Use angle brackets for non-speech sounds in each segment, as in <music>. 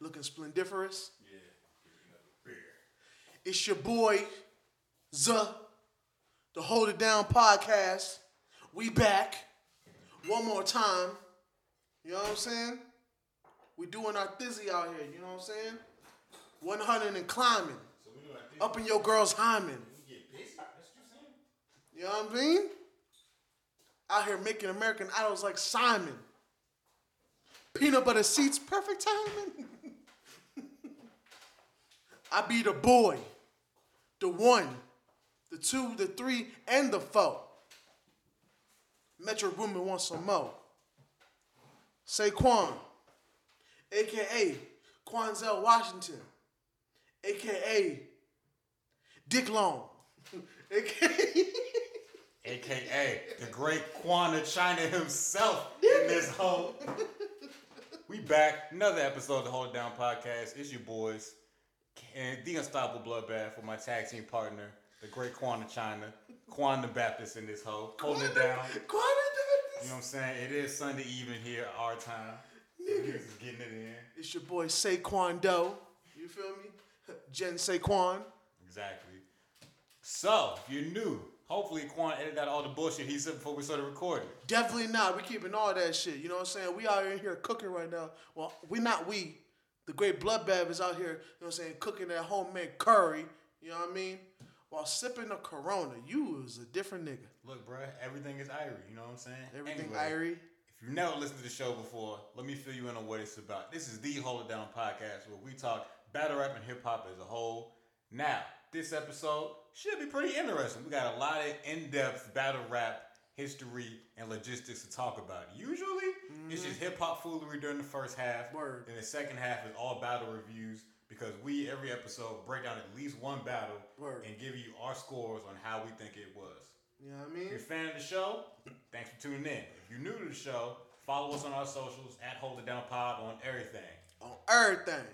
Looking splendiferous. Yeah. It's your boy, Z, the Hold It Down podcast. We back one more time. You know what I'm saying? We doing our thizzy out here. You know what I'm saying? 100 and climbing. Up in your girl's hymen. You know what I mean? Out here making American idols like Simon. Peanut butter seats, perfect timing. <laughs> I be the boy, the one, the two, the three, and the four. Metro Boomin wants some more. Saquon, aka Quanzel Washington, aka Dick Long, <laughs> aka AKA the great Quan of China himself in this whole. We back. Another episode of the Hold It Down podcast. It's your boys. And the Unstoppable Bloodbath with my tag team partner, the great Kwana China. Kwan the Baptist in this hoe. Holding it down. Quan the Baptist. You know what I'm saying? It is Sunday evening here, our time. Niggas is getting it in. It's your boy Saquon Doe. You feel me? Jen Saquon. Exactly. So, if you're new, hopefully Quan edited out all the bullshit he said before we started recording. Definitely not. We keeping all that shit. You know what I'm saying? We out in here cooking right now. Well, we not we. The great bloodbath is out here, you know what I'm saying, cooking that homemade curry. You know what I mean? While sipping a Corona. You is a different nigga. Look, bruh, everything is Irie. You know what I'm saying? Everything Anyway, Irie. If you've never listened to the show before, let me fill you in on what it's about. This is the Hold It Down podcast where we talk battle rap and hip hop as a whole. Now, this episode should be pretty interesting. We got a lot of in-depth battle rap history and logistics to talk about. Usually, it's just mm-hmm. hip hop foolery during the first half. Word. And the second half is all battle reviews because we every episode break down at least one battle Word. and give you our scores on how we think it was. You know what I mean? If you're a fan of the show, thanks for tuning in. If you're new to the show, follow us on our socials at Hold It Down Pod on everything. On everything.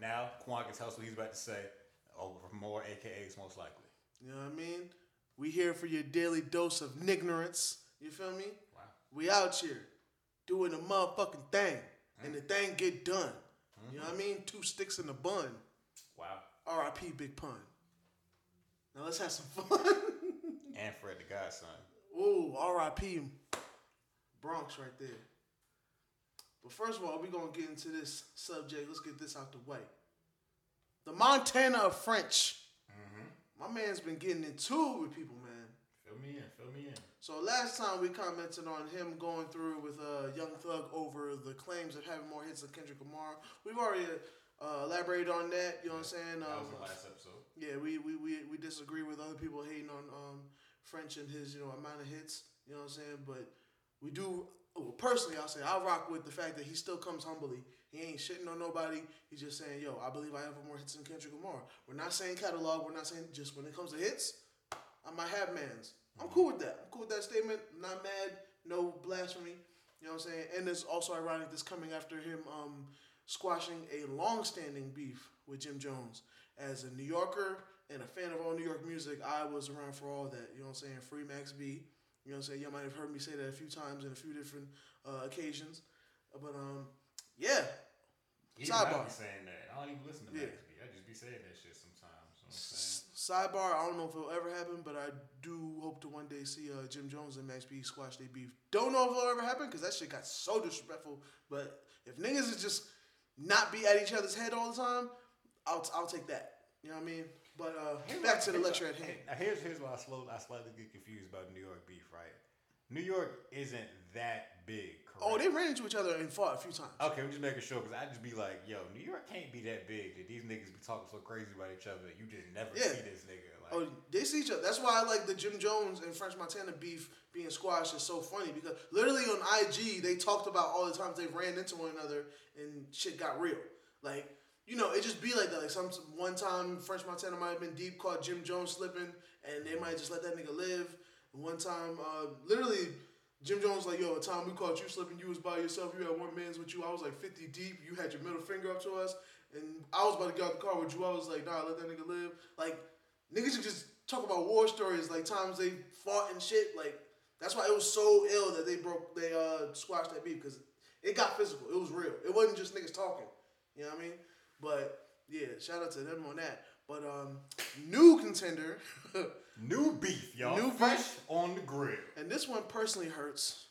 Now, Quan can tell us what he's about to say over more AKAs, most likely. You know what I mean? We here for your daily dose of ignorance. You feel me? Wow. We out here doing the motherfucking thing. And the thing get done. You know what I mean? Two sticks in a bun. Wow. R.I.P. Big Pun. Now let's have some fun. <laughs> And Fred the Godson. Ooh, R.I.P. Bronx right there. But first of all, we're gonna get into this subject. Let's get this out the way. The Montana of French. My man's been getting into it with people, man. Fill me in, fill me in. So last time we commented on him going through with uh, Young Thug over the claims of having more hits than Kendrick Lamar. We've already uh, elaborated on that. You know what I'm saying? That Um, was the last episode. yeah, we, we, we, we disagree with other people hating on um, French and his you know amount of hits. You know what I'm saying? But we do. Well, personally, I'll say I rock with the fact that he still comes humbly. He ain't shitting on nobody. He's just saying, "Yo, I believe I have more hits than Kendrick Lamar." We're not saying catalog. We're not saying just when it comes to hits. I might have mans. I'm cool with that. I'm cool with that statement. Not mad. No blasphemy. You know what I'm saying? And it's also ironic this coming after him um, squashing a long-standing beef with Jim Jones. As a New Yorker and a fan of all New York music, I was around for all that. You know what I'm saying? Free Max B. You know what I'm saying? You might have heard me say that a few times in a few different uh, occasions. But um, yeah. Even I Sidebar. be saying that. I don't even listen to Yeah. Max B. I just be saying that shit sometimes. You know what I'm saying? Sidebar, I don't know if it'll ever happen, but I do hope to one day see uh, Jim Jones and Max B squash their beef. Don't know if it'll ever happen because that shit got so disrespectful. But if niggas is just not be at each other's head all the time, I'll, I'll take that. You know what I mean? But uh, back to the lecture at hand. Here's here's why I slow I slightly get confused about New York beef, right? New York isn't that big, correct? Oh, they ran into each other and fought a few times. Okay, I'm just making sure because I just be like, yo, New York can't be that big that these niggas be talking so crazy about each other. You just never Yeah. see this nigga. Like, Oh, they see each other. That's why I like the Jim Jones and French Montana beef being squashed is so funny because literally on IG they talked about all the times they ran into one another and shit got real. Like you know, it just be like that. Like some one time French Montana might have been deep caught Jim Jones slipping, and they might just let that nigga live. One time, uh, literally. Jim Jones like, yo, a time we caught you slipping, you was by yourself, you had one man's with you. I was like 50 deep, you had your middle finger up to us, and I was about to get out the car with you. I was like, nah, let that nigga live. Like, niggas should just talk about war stories, like times they fought and shit. Like, that's why it was so ill that they broke, they uh squashed that beef because it got physical. It was real. It wasn't just niggas talking. You know what I mean? But yeah, shout out to them on that. But um, new contender. <laughs> new beef, y'all. New fresh beef. on the grill. And this one personally hurts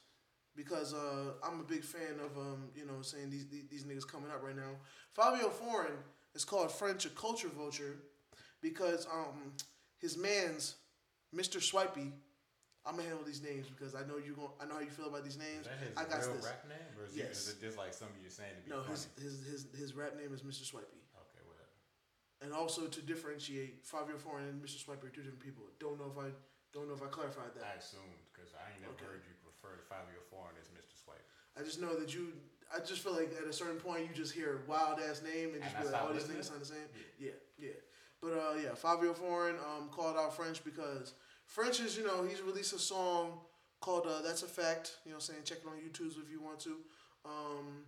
because uh, I'm a big fan of um, you know saying these, these these niggas coming up right now. Fivio Foreign is called French a culture vulture because um his man's Mr. Swipey. I'm gonna handle these names because I know you going I know how you feel about these names. Is that his I got real this. rap name, or is, it- Yes. is it just like some of you're saying to be No, funny? his, his his his rap name is Mr. Swipey. And also to differentiate Fivio Foreign and Mr. Swipey are two different people. Don't know if I don't know if I clarified that. I assumed because I ain't never Okay. heard you refer to Fivio Foreign as Mr. Swipe. I just know that you. I just feel like at a certain point you just hear a wild ass name and just And be like, "Oh, these niggas sound the same." Yeah, yeah. But uh, yeah, Fivio Foreign um, called out French because French is, you know, he's released a song called uh, "That's a Fact." You know, I'm saying check it on YouTube if you want to. Um,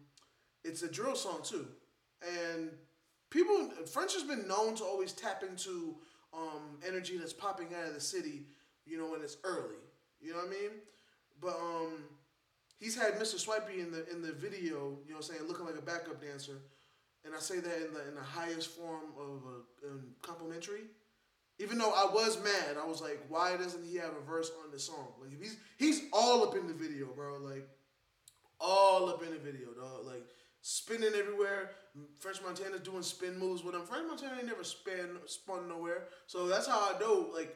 it's a drill song too, and people French has been known to always tap into um, energy that's popping out of the city. You know, when it's early. You know what I mean? But um, he's had Mr. Swipey in the in the video, you know, what I'm saying looking like a backup dancer, and I say that in the in the highest form of a um, complimentary. Even though I was mad, I was like, why doesn't he have a verse on the song? Like he's he's all up in the video, bro. Like all up in the video, dog. Like spinning everywhere. French Montana's doing spin moves with him. French Montana ain't never spin spun nowhere. So that's how I know like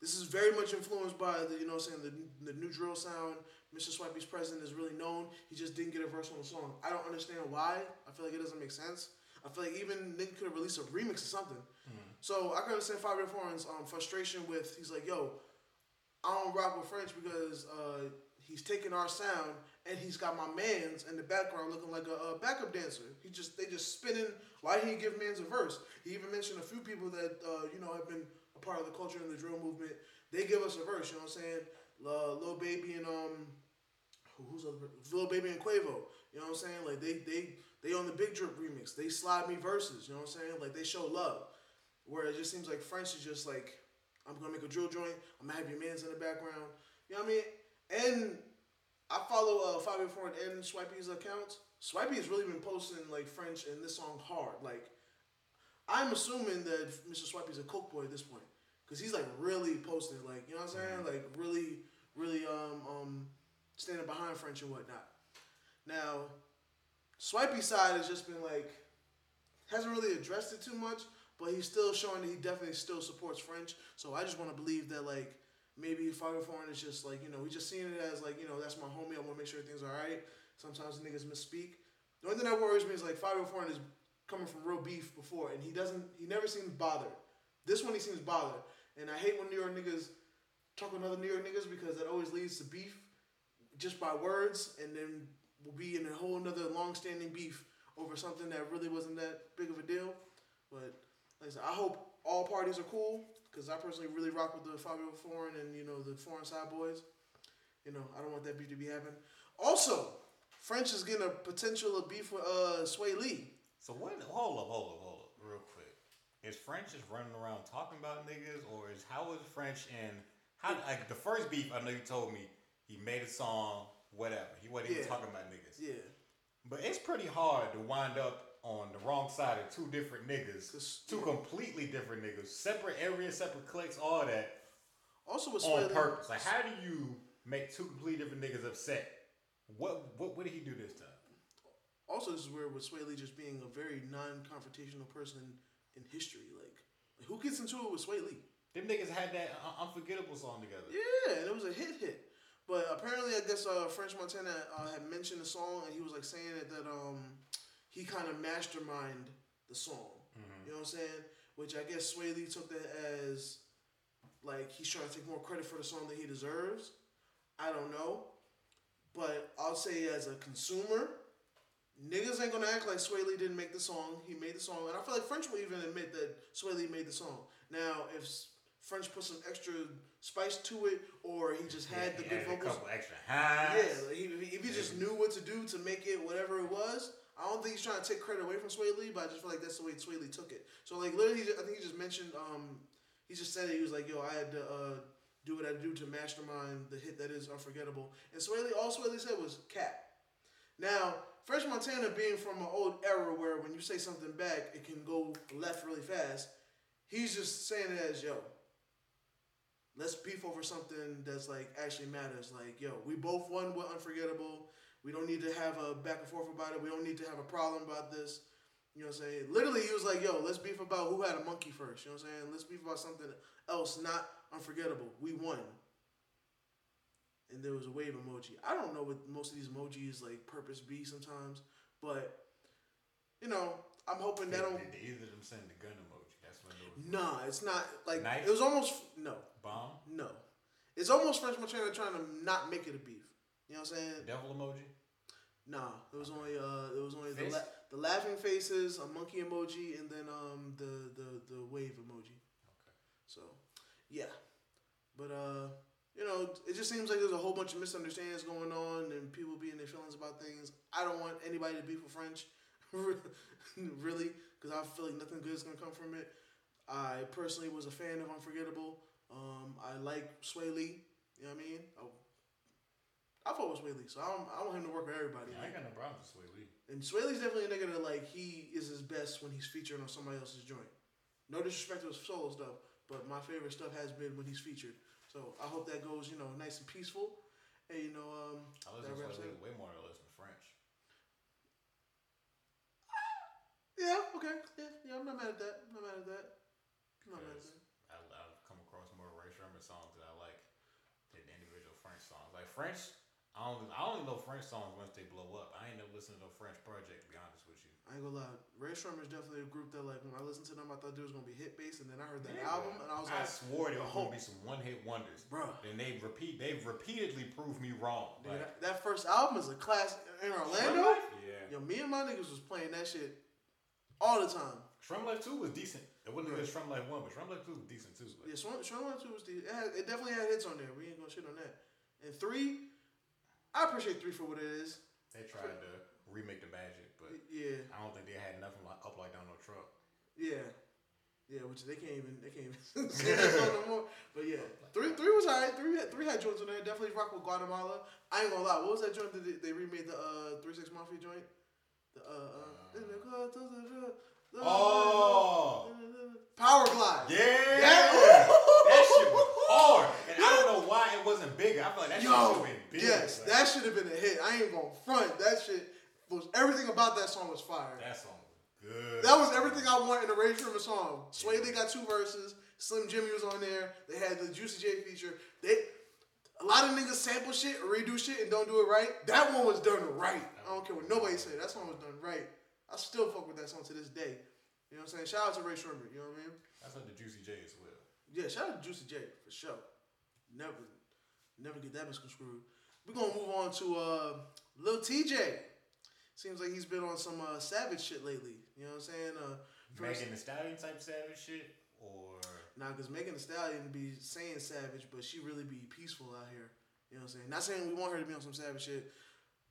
this is very much influenced by the you know saying the the new drill sound. Mr. Swipey's present is really known. He just didn't get a verse on the song. I don't understand why. I feel like it doesn't make sense. I feel like even they could have released a remix or something. So I can understand Fivio Foreign's um, frustration with he's like, yo, I don't rock with French because uh, he's taking our sound and he's got my man's in the background looking like a, a backup dancer. He just they just spinning. Why he give man's a verse? He even mentioned a few people that uh, you know have been a part of the culture and the drill movement. They give us a verse. You know what I'm saying? Uh, Lil Baby and um, who's other Lil Baby and Quavo. You know what I'm saying? Like they they they on the Big Drip remix. They slide me verses. You know what I'm saying? Like they show love. Where it just seems like French is just like, I'm gonna make a drill joint. I'm gonna have your man's in the background. You know what I mean? And I follow uh, Fivio Foreign and Swipey's accounts. Swipey has really been posting like French and this song hard. Like, I'm assuming that Mr. Swipey's a coke boy at this point, cause he's like really posting, like you know what I'm saying, like really, really um um standing behind French and whatnot. Now, Swipey's side has just been like hasn't really addressed it too much, but he's still showing that he definitely still supports French. So I just want to believe that like maybe Fivio Foreign is just like you know we just seeing it as like you know that's my homie. I want to make sure everything's all right. Sometimes niggas misspeak. The only thing that worries me is like Fivio Foreign is coming from real beef before, and he doesn't. He never seems bothered. This one he seems bothered, and I hate when New York niggas talk with other New York niggas because that always leads to beef just by words, and then we'll be in a whole another long-standing beef over something that really wasn't that big of a deal. But like I said, I hope all parties are cool because I personally really rock with the Fivio Foreign and you know the Foreign Side Boys. You know, I don't want that beef to be happening. Also, French is getting a potential of beef with uh, Swae Lee. So what? Hold up, hold up, hold up, real quick. Is French just running around talking about niggas, or is how is French and how like the first beef? I know you told me he made a song, whatever. He wasn't even talking about niggas. Yeah. But it's pretty hard to wind up on the wrong side of two different niggas, two completely different niggas, separate areas, separate cliques, all that Also with on Sway purpose. Like, how do you make two completely different niggas upset? What what what did he do this time? Also, this is where with Swae Lee just being a very non-confrontational person in history. Like, like, who gets into it with Swae Lee? Them niggas had that uh, unforgettable song together. Yeah, and it was a hit hit. But apparently, I guess uh, French Montana uh, had mentioned the song, and he was like saying it that um he kind of masterminded the song. Mm-hmm. You know what I'm saying? Which I guess Swae Lee took that as like he's trying to take more credit for the song than he deserves. I don't know, but I'll say as a consumer, niggas ain't gonna act like Swae Lee didn't make the song. He made the song, and I feel like French will even admit that Swae Lee made the song. Now, if French put some extra spice to it, or he just had the He good added vocals, A couple extra highs. yeah, like he, if he just knew what to do to make it whatever it was, I don't think he's trying to take credit away from Swae Lee, but I just feel like that's the way Swae Lee took it. So like literally, I think he just mentioned, um, he just said it. He was like, "Yo, I had to uh, do what I do to mastermind the hit that is unforgettable." And Swae Lee, all Swae Lee said was "cap." Now, French Montana being from an old era where when you say something back, it can go left really fast. He's just saying it as yo. Let's beef over something that's like actually matters. Like, yo, we both won with Unforgettable. We don't need to have a back and forth about it. We don't need to have a problem about this. You know what I'm saying? Literally, he was like, yo, let's beef about who had a monkey first. You know what I'm saying? Let's beef about something else, not unforgettable. We won. And there was a wave emoji. I don't know what most of these emojis like purpose be sometimes, but you know, I'm hoping that don't. Either of them send the gun emoji? That's when Nah, it's not like Knife? it was almost no, bomb. no. It's almost French Montana trying to not make it a beef. You know what I'm saying? Devil emoji. Nah, it was only uh, it was only the, la- the laughing faces, a monkey emoji, and then um the the the wave emoji. Okay. So, yeah, but uh, you know, it just seems like there's a whole bunch of misunderstandings going on and people being their feelings about things. I don't want anybody to be with French, <laughs> really, because I feel like nothing good is gonna come from it. I personally was a fan of Unforgettable. Um, I like Swae Lee. You know what I mean? I, I fought with Swae Lee, so I, don't, I want him to work with everybody. I ain't got no problems with Swae Lee. And Swae Lee's definitely a nigga that like he is his best when he's featured on somebody else's joint. No disrespect to his solo stuff, but my favorite stuff has been when he's featured. So I hope that goes, you know, nice and peaceful. And you know, um, I listen to Sway. Lee way more than I listen to French. Yeah, okay, yeah, yeah. I'm not mad at that. I'm not mad at that. I'm not mad at that. I, I've come across more Rae Sremmurd songs that I like than individual French songs. Like French, I only I only know French songs once they blow up. I ain't never listened to no French project to be honest with you. I ain't gonna lie. Rae Sremmurd is definitely a group that like when I listened to them, I thought they was gonna be hit based, and then I heard that Yeah, album, and I was like, I swore was oh. gonna be oh. some one hit wonders, Bro. And they repeat, they've repeatedly proved me wrong. Nigga, Like, that, first album is a classic in Orlando. yeah. Yo, me and my niggas was playing that shit all the time. SremmLife Two was decent. It wasn't as SremmLife One, but SremmLife Two was decent too. Like, Yeah, Shrum, One Two was the it, had, it definitely had hits on there. We ain't gonna shit on that. And three, I appreciate three for what it is. They tried to remake the Magic, but Yeah, I don't think they had nothing like up like Donald Trump. yeah, yeah. Which they can't even they can't even <laughs> say <laughs> that no more. But yeah, three three was alright. Three had three had joints on there. Definitely rock with Guatemala. I ain't gonna lie. What was that joint that they, they remade the uh three six mafia joint? The uh, uh, in Oh! Powerglide. Yeah, That- that shit was hard, and I don't know why it wasn't bigger. I feel like that shit should have been big. yes, like, that should have been a hit. I ain't gonna front. That shit was everything about that song was fire. that song was good. That was everything I want in a Rae Sremmurd song. Swae Lee got two verses. Slim Jxmmi was on there. They had the Juicy J feature. They a lot of niggas sample shit redo shit and don't do it right. That one was done right. I don't care what nobody say. That song was done right. I still fuck with that song to this day. You know what I'm saying? Shout out to Rae Sremmurd. You know what I mean? That's the Juicy J as well. Yeah, shout out to Juicy J for sure. Never, never get that misconstrued. We're gonna move on to uh, Lil Tjay. Seems like he's been on some uh, savage shit lately. You know what I'm saying? Uh, Megan Thee Stallion type savage shit, or nah, cause Megan Thee Stallion be saying savage, but she really be peaceful out here. You know what I'm saying? Not saying we want her to be on some savage shit.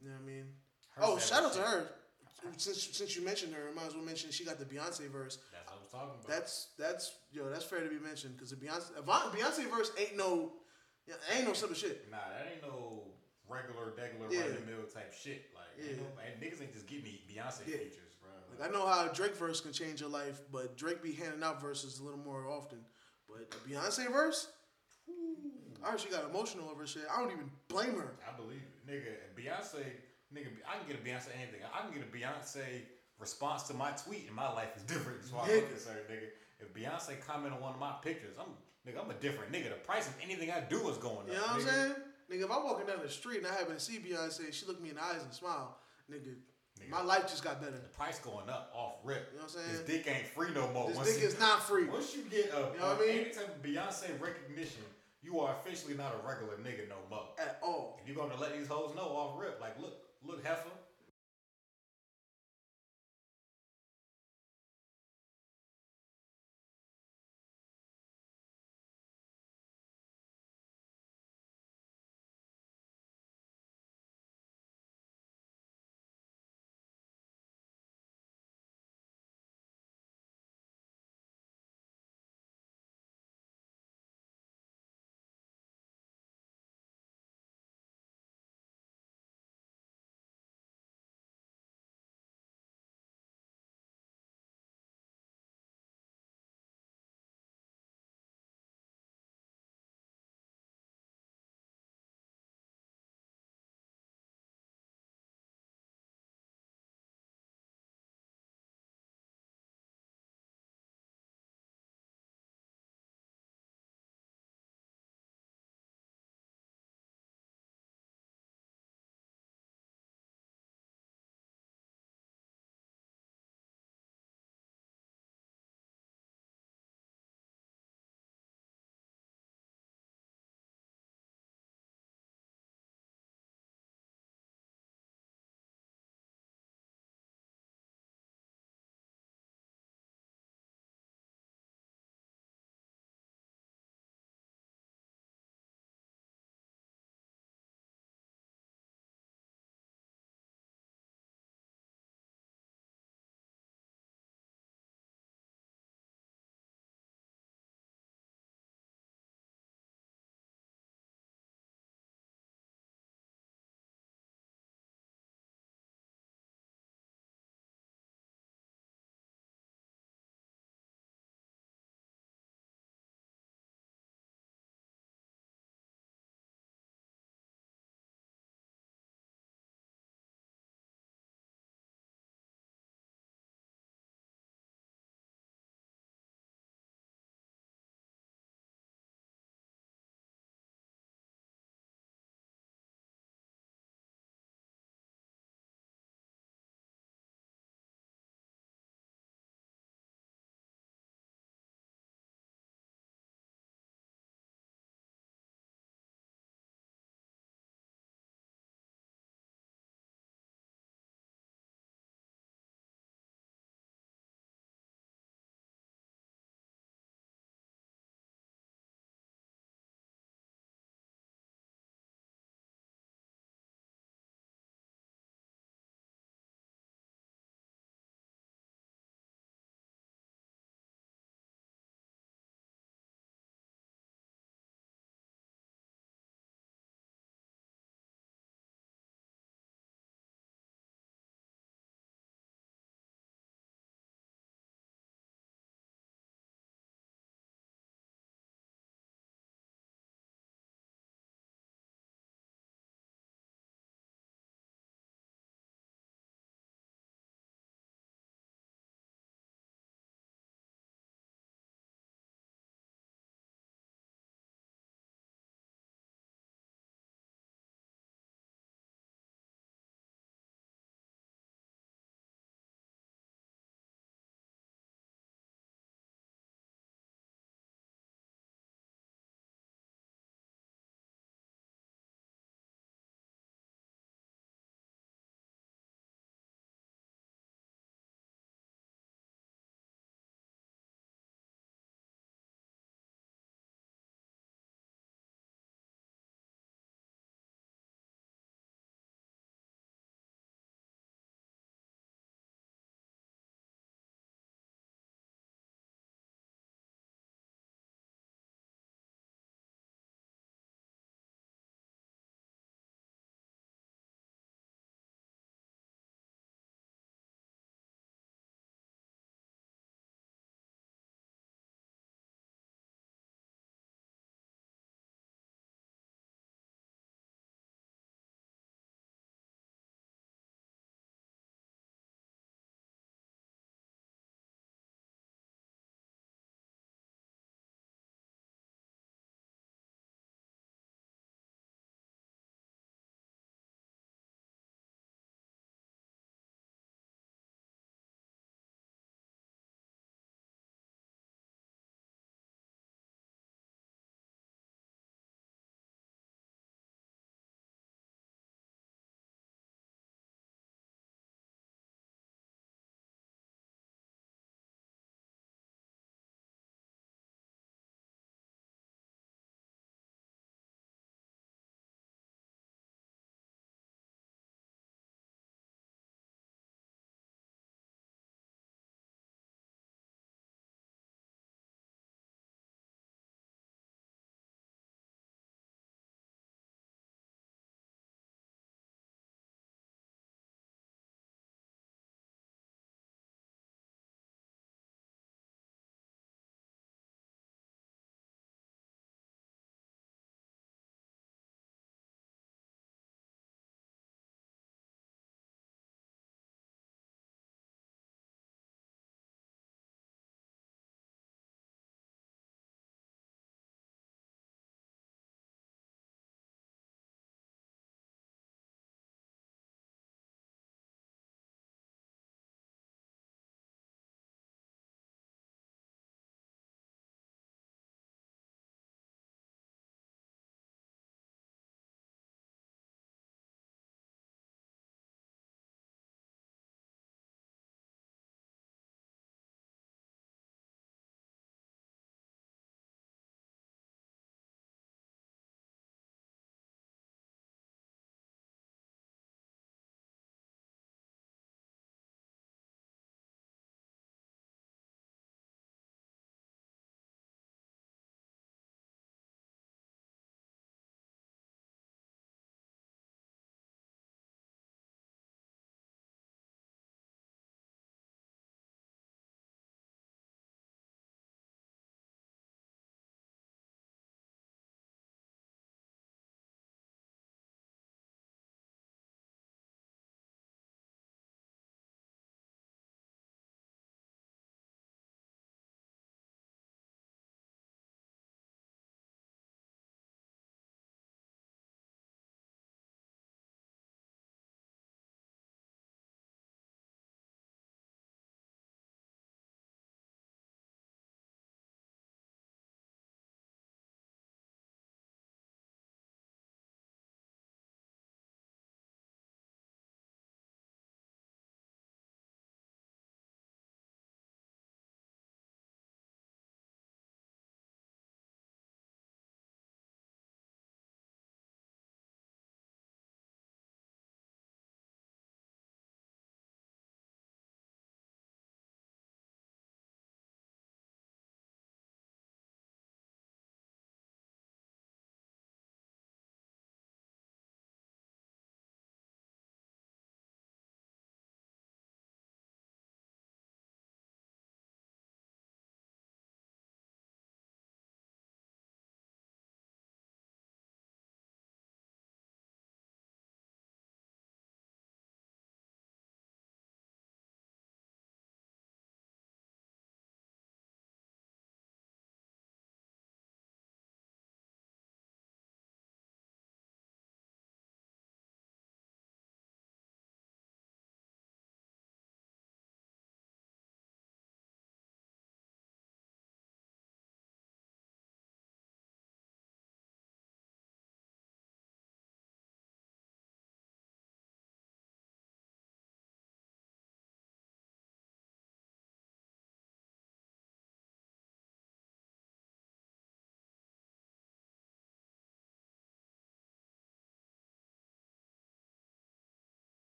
You know what I mean? Her oh, shout out to her. Since since you mentioned her, I might as well mention she got the Beyonce verse. that's what I was talking about. That's that's yo, that's fair to be mentioned because the Beyonce Beyonce verse ain't no, ain't no simple shit. nah, that ain't no regular, regular, Yeah. run the mill type shit. Like, Yeah. and niggas ain't just give me Beyonce Yeah. features, bro. Like I know how Drake verse can change your life, but Drake be handing out verses a little more often. But a Beyonce verse, I heard she got emotional over shit. I don't even blame her. I believe it, nigga. Beyonce, nigga. I can get a Beyonce anything. I can get a Beyonce response to my tweet, and my life is different far as I'm Nigga. concerned, nigga. If Beyonce comment on one of my pictures, I'm nigga. I'm a different nigga. The price of anything I do is going up. You know what I'm nigga. saying? Nigga, if I'm walking down the street and I happen to see Beyonce, she look me in the eyes and smile, nigga, my life just got better. The price going up off rip. You know what I'm saying? This dick ain't free no more. This Once dick you- is not free. Once you get a, You know what I mean? any type of Beyonce recognition, you are officially not a regular nigga no more. At all. And you're gonna let these hoes know off rip, like, look, look, heifer,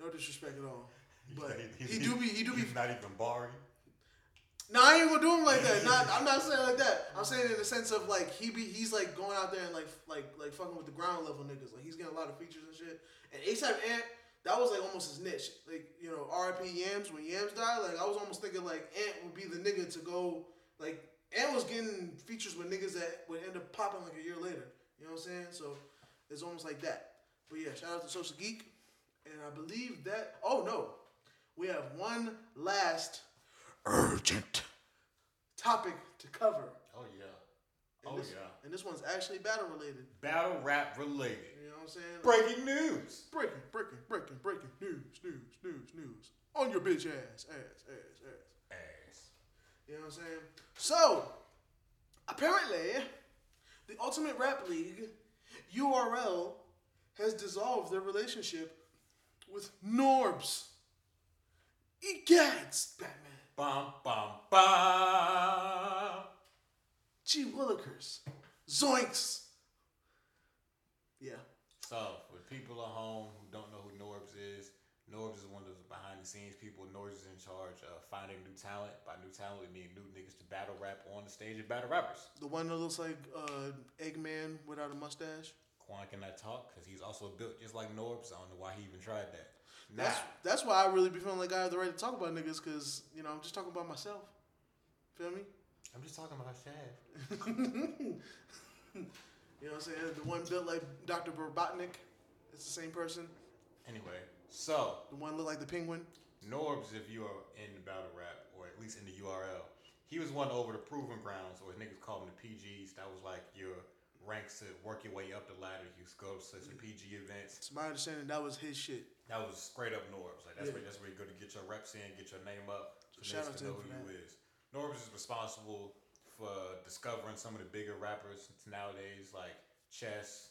no disrespect at all. But He's- he do be he do be not even barring. No, I ain't gonna do him like that. Not, <laughs> I'm not saying like that. I'm saying in the sense of like he be he's like going out there and like like like fucking with the ground level niggas. Like he's getting a lot of features and shit. And ASAP Ant, that was like almost his niche. Like you know, R.I.P. Yams when Yams died. Like I was almost thinking like Ant would be the nigga to go. Like Ant was getting features with niggas that would end up popping like a year later. You know what I'm saying? So it's almost like that. But yeah, shout out to Sosa Geek. And I believe that. Oh no, we have one last urgent topic to cover. Oh yeah. And Oh this, yeah. And this one's actually battle related. Battle rap related. You know what I'm saying? Breaking news. breaking, breaking, breaking, breaking news, news, news, news. On your bitch ass, ass, ass, ass. Ass. You know what I'm saying? So, apparently, the Ultimate Rap League, URL, has dissolved their relationship with Norbs. Egads, Batman. Bum bum bum. Gee Willikers. Zoinks. Yeah. So, for people at home who don't know who Norbs is, Norbs is one of those behind the scenes people. Norbs is in charge of finding new talent. By new talent, we mean new niggas to battle rap on the stage of battle rappers. The one that looks like uh, Eggman without a mustache. Quan cannot talk because he's also built just like Norbs. I don't know why he even tried that. Now, That's that's why I really be feeling like I have the right to talk about niggas because you know I'm just talking about myself. Feel me? I'm just talking about Shad. <laughs> You know what I'm saying? The one built like Dr. Robotnik. It's the same person. Anyway, so The one look like the penguin. Norbs, if you are in the battle rap or at least in the URL, he was one over the proving grounds, or his niggas call him the PGs. That was like your ranks to work your way up the ladder. You go to some PG events. It's my understanding that was his shit. That was straight up Norbs. Like that's Yeah. where that's where you go to get your reps in, get your name up, so Shout out can to know him who you is. Norbs is responsible for discovering some of the bigger rappers nowadays, like Chess,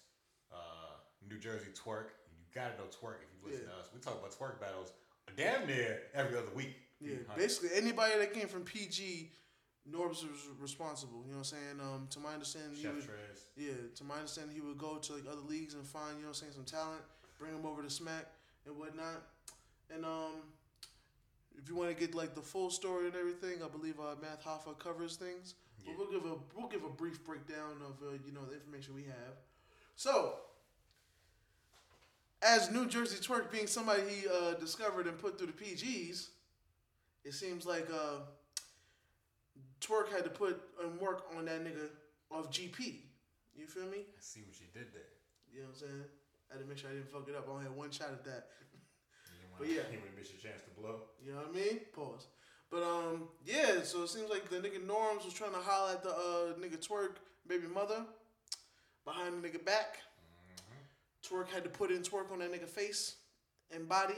uh, New Jersey Twork. You gotta know Twork if you listen Yeah. to us. We talk about Twork battles damn near every other week. Yeah, basically anybody that came from PG, Norbs was responsible. You know what I'm saying? Um, to my understanding, he would, yeah, to my understanding, he would go to like other leagues and find you know what I'm saying some talent, bring them over to Smack and whatnot. And um, if you want to get like the full story and everything, I believe uh, Math Hoffa covers things. But we'll give a we'll give a brief breakdown of uh, you know the information we have. So, as New Jersey Twork being somebody he uh, discovered and put through the PGs, it seems like uh, Twork had to put and work on that nigga off GP. You feel me? I see what you did there. You know what I'm saying? I had to make sure I didn't fuck it up. I only had one shot at that. <laughs> But yeah. <laughs> you would miss your chance to blow. You know what I mean? Pause. But um, yeah. So it seems like the nigga Norbs was trying to holler at the uh nigga Twork baby mother behind the nigga back. Twork had to put in twerk on that nigga face and body.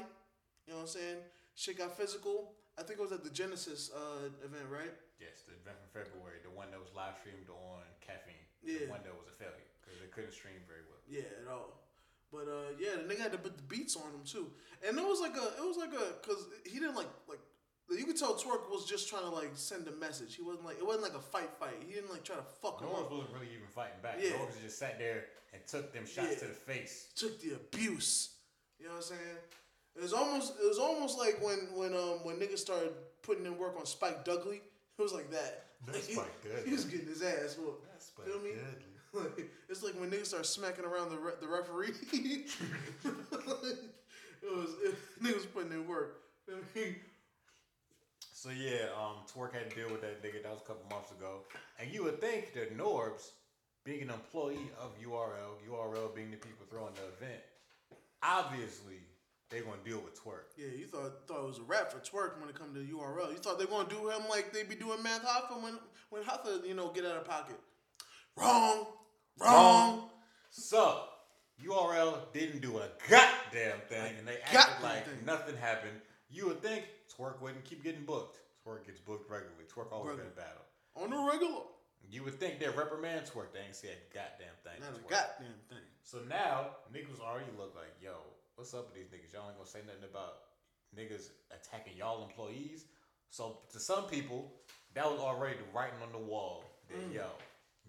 You know what I'm saying? Shit got physical. I think it was at the Genesis uh event, right? Yes, the event from February, the one that was live streamed on caffeine. Yeah. The one that was a failure because they couldn't stream very well. Yeah, at all. But uh, yeah, the nigga had to put the beats on him too, and it was like a, it was like a, cause he didn't like like you could tell Twerk was just trying to like send a message. He wasn't like it wasn't like a fight fight. He didn't like try to fuck him Norbs up. wasn't really even fighting back. Yeah. Norbs just sat there and took them shots Yeah. to the face. Took the abuse. You know what I'm saying? It was almost it was almost like when when um when niggas started putting in work on Spike Dudley. It was like that. That's Like, Spike he, he was getting his ass whooped. That's Spike Feel me? <laughs> Like, it's like when niggas start smacking around the re- the referee. <laughs> it was it, <laughs> niggas putting in work. Feel me? So yeah, um, Twork had to deal with that nigga. That was a couple months ago. And you would think that Norbs, being an employee of URL, URL being the people throwing the event, obviously they're gonna deal with Twork. Yeah, you thought thought it was a rap for Twork when it come to URL. You thought they gonna do him like they be doing Math Hoffa when when Hoffa, you know, get out of pocket. Wrong, wrong. So URL didn't do a goddamn thing, and they acted goddamn like thing. nothing happened. You would think Twork wouldn't keep getting booked. Twork gets booked regularly. Twork always been battle. On the regular, You would think they'd reprimand Twork. They ain't say a goddamn thing. not a goddamn thing. So now niggas already look like, yo, what's up with these niggas? Y'all ain't gonna say nothing about niggas attacking y'all employees. So to some people, that was already the writing on the wall that Mm. yo,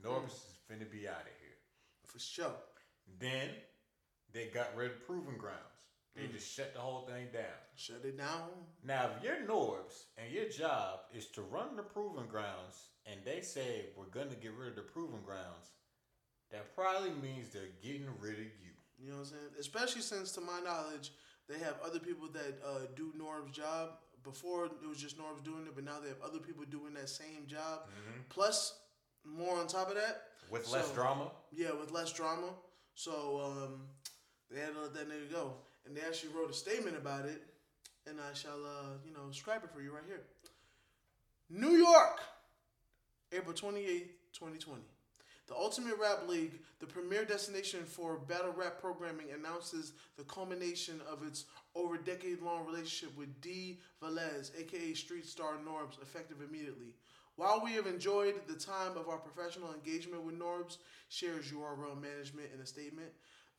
Norbs is finna be out of here. For sure. Then they got rid of Proving Grounds. They just shut the whole thing down. Shut it down. Now, if you're Norbs and your job is to run the proving grounds, and they say we're gonna get rid of the proving grounds, that probably means they're getting rid of you. You know what I'm saying? Especially since, to my knowledge, they have other people that uh, do Norbs' job. Before it was just Norbs doing it, but now they have other people doing that same job. Plus, more on top of that, With less drama. Yeah, with less drama. So um, they had to let that nigga go, and they actually wrote a statement about it, and I shall, uh, you know, scribe it for you right here. New York, April twenty eighth, twenty twenty. The Ultimate Rap League, the premier destination for battle rap programming, announces the culmination of its over decade long relationship with D. Velez, aka Street Star Norbs, effective immediately. While we have enjoyed the time of our professional engagement with Norbs, shares URL management in a statement,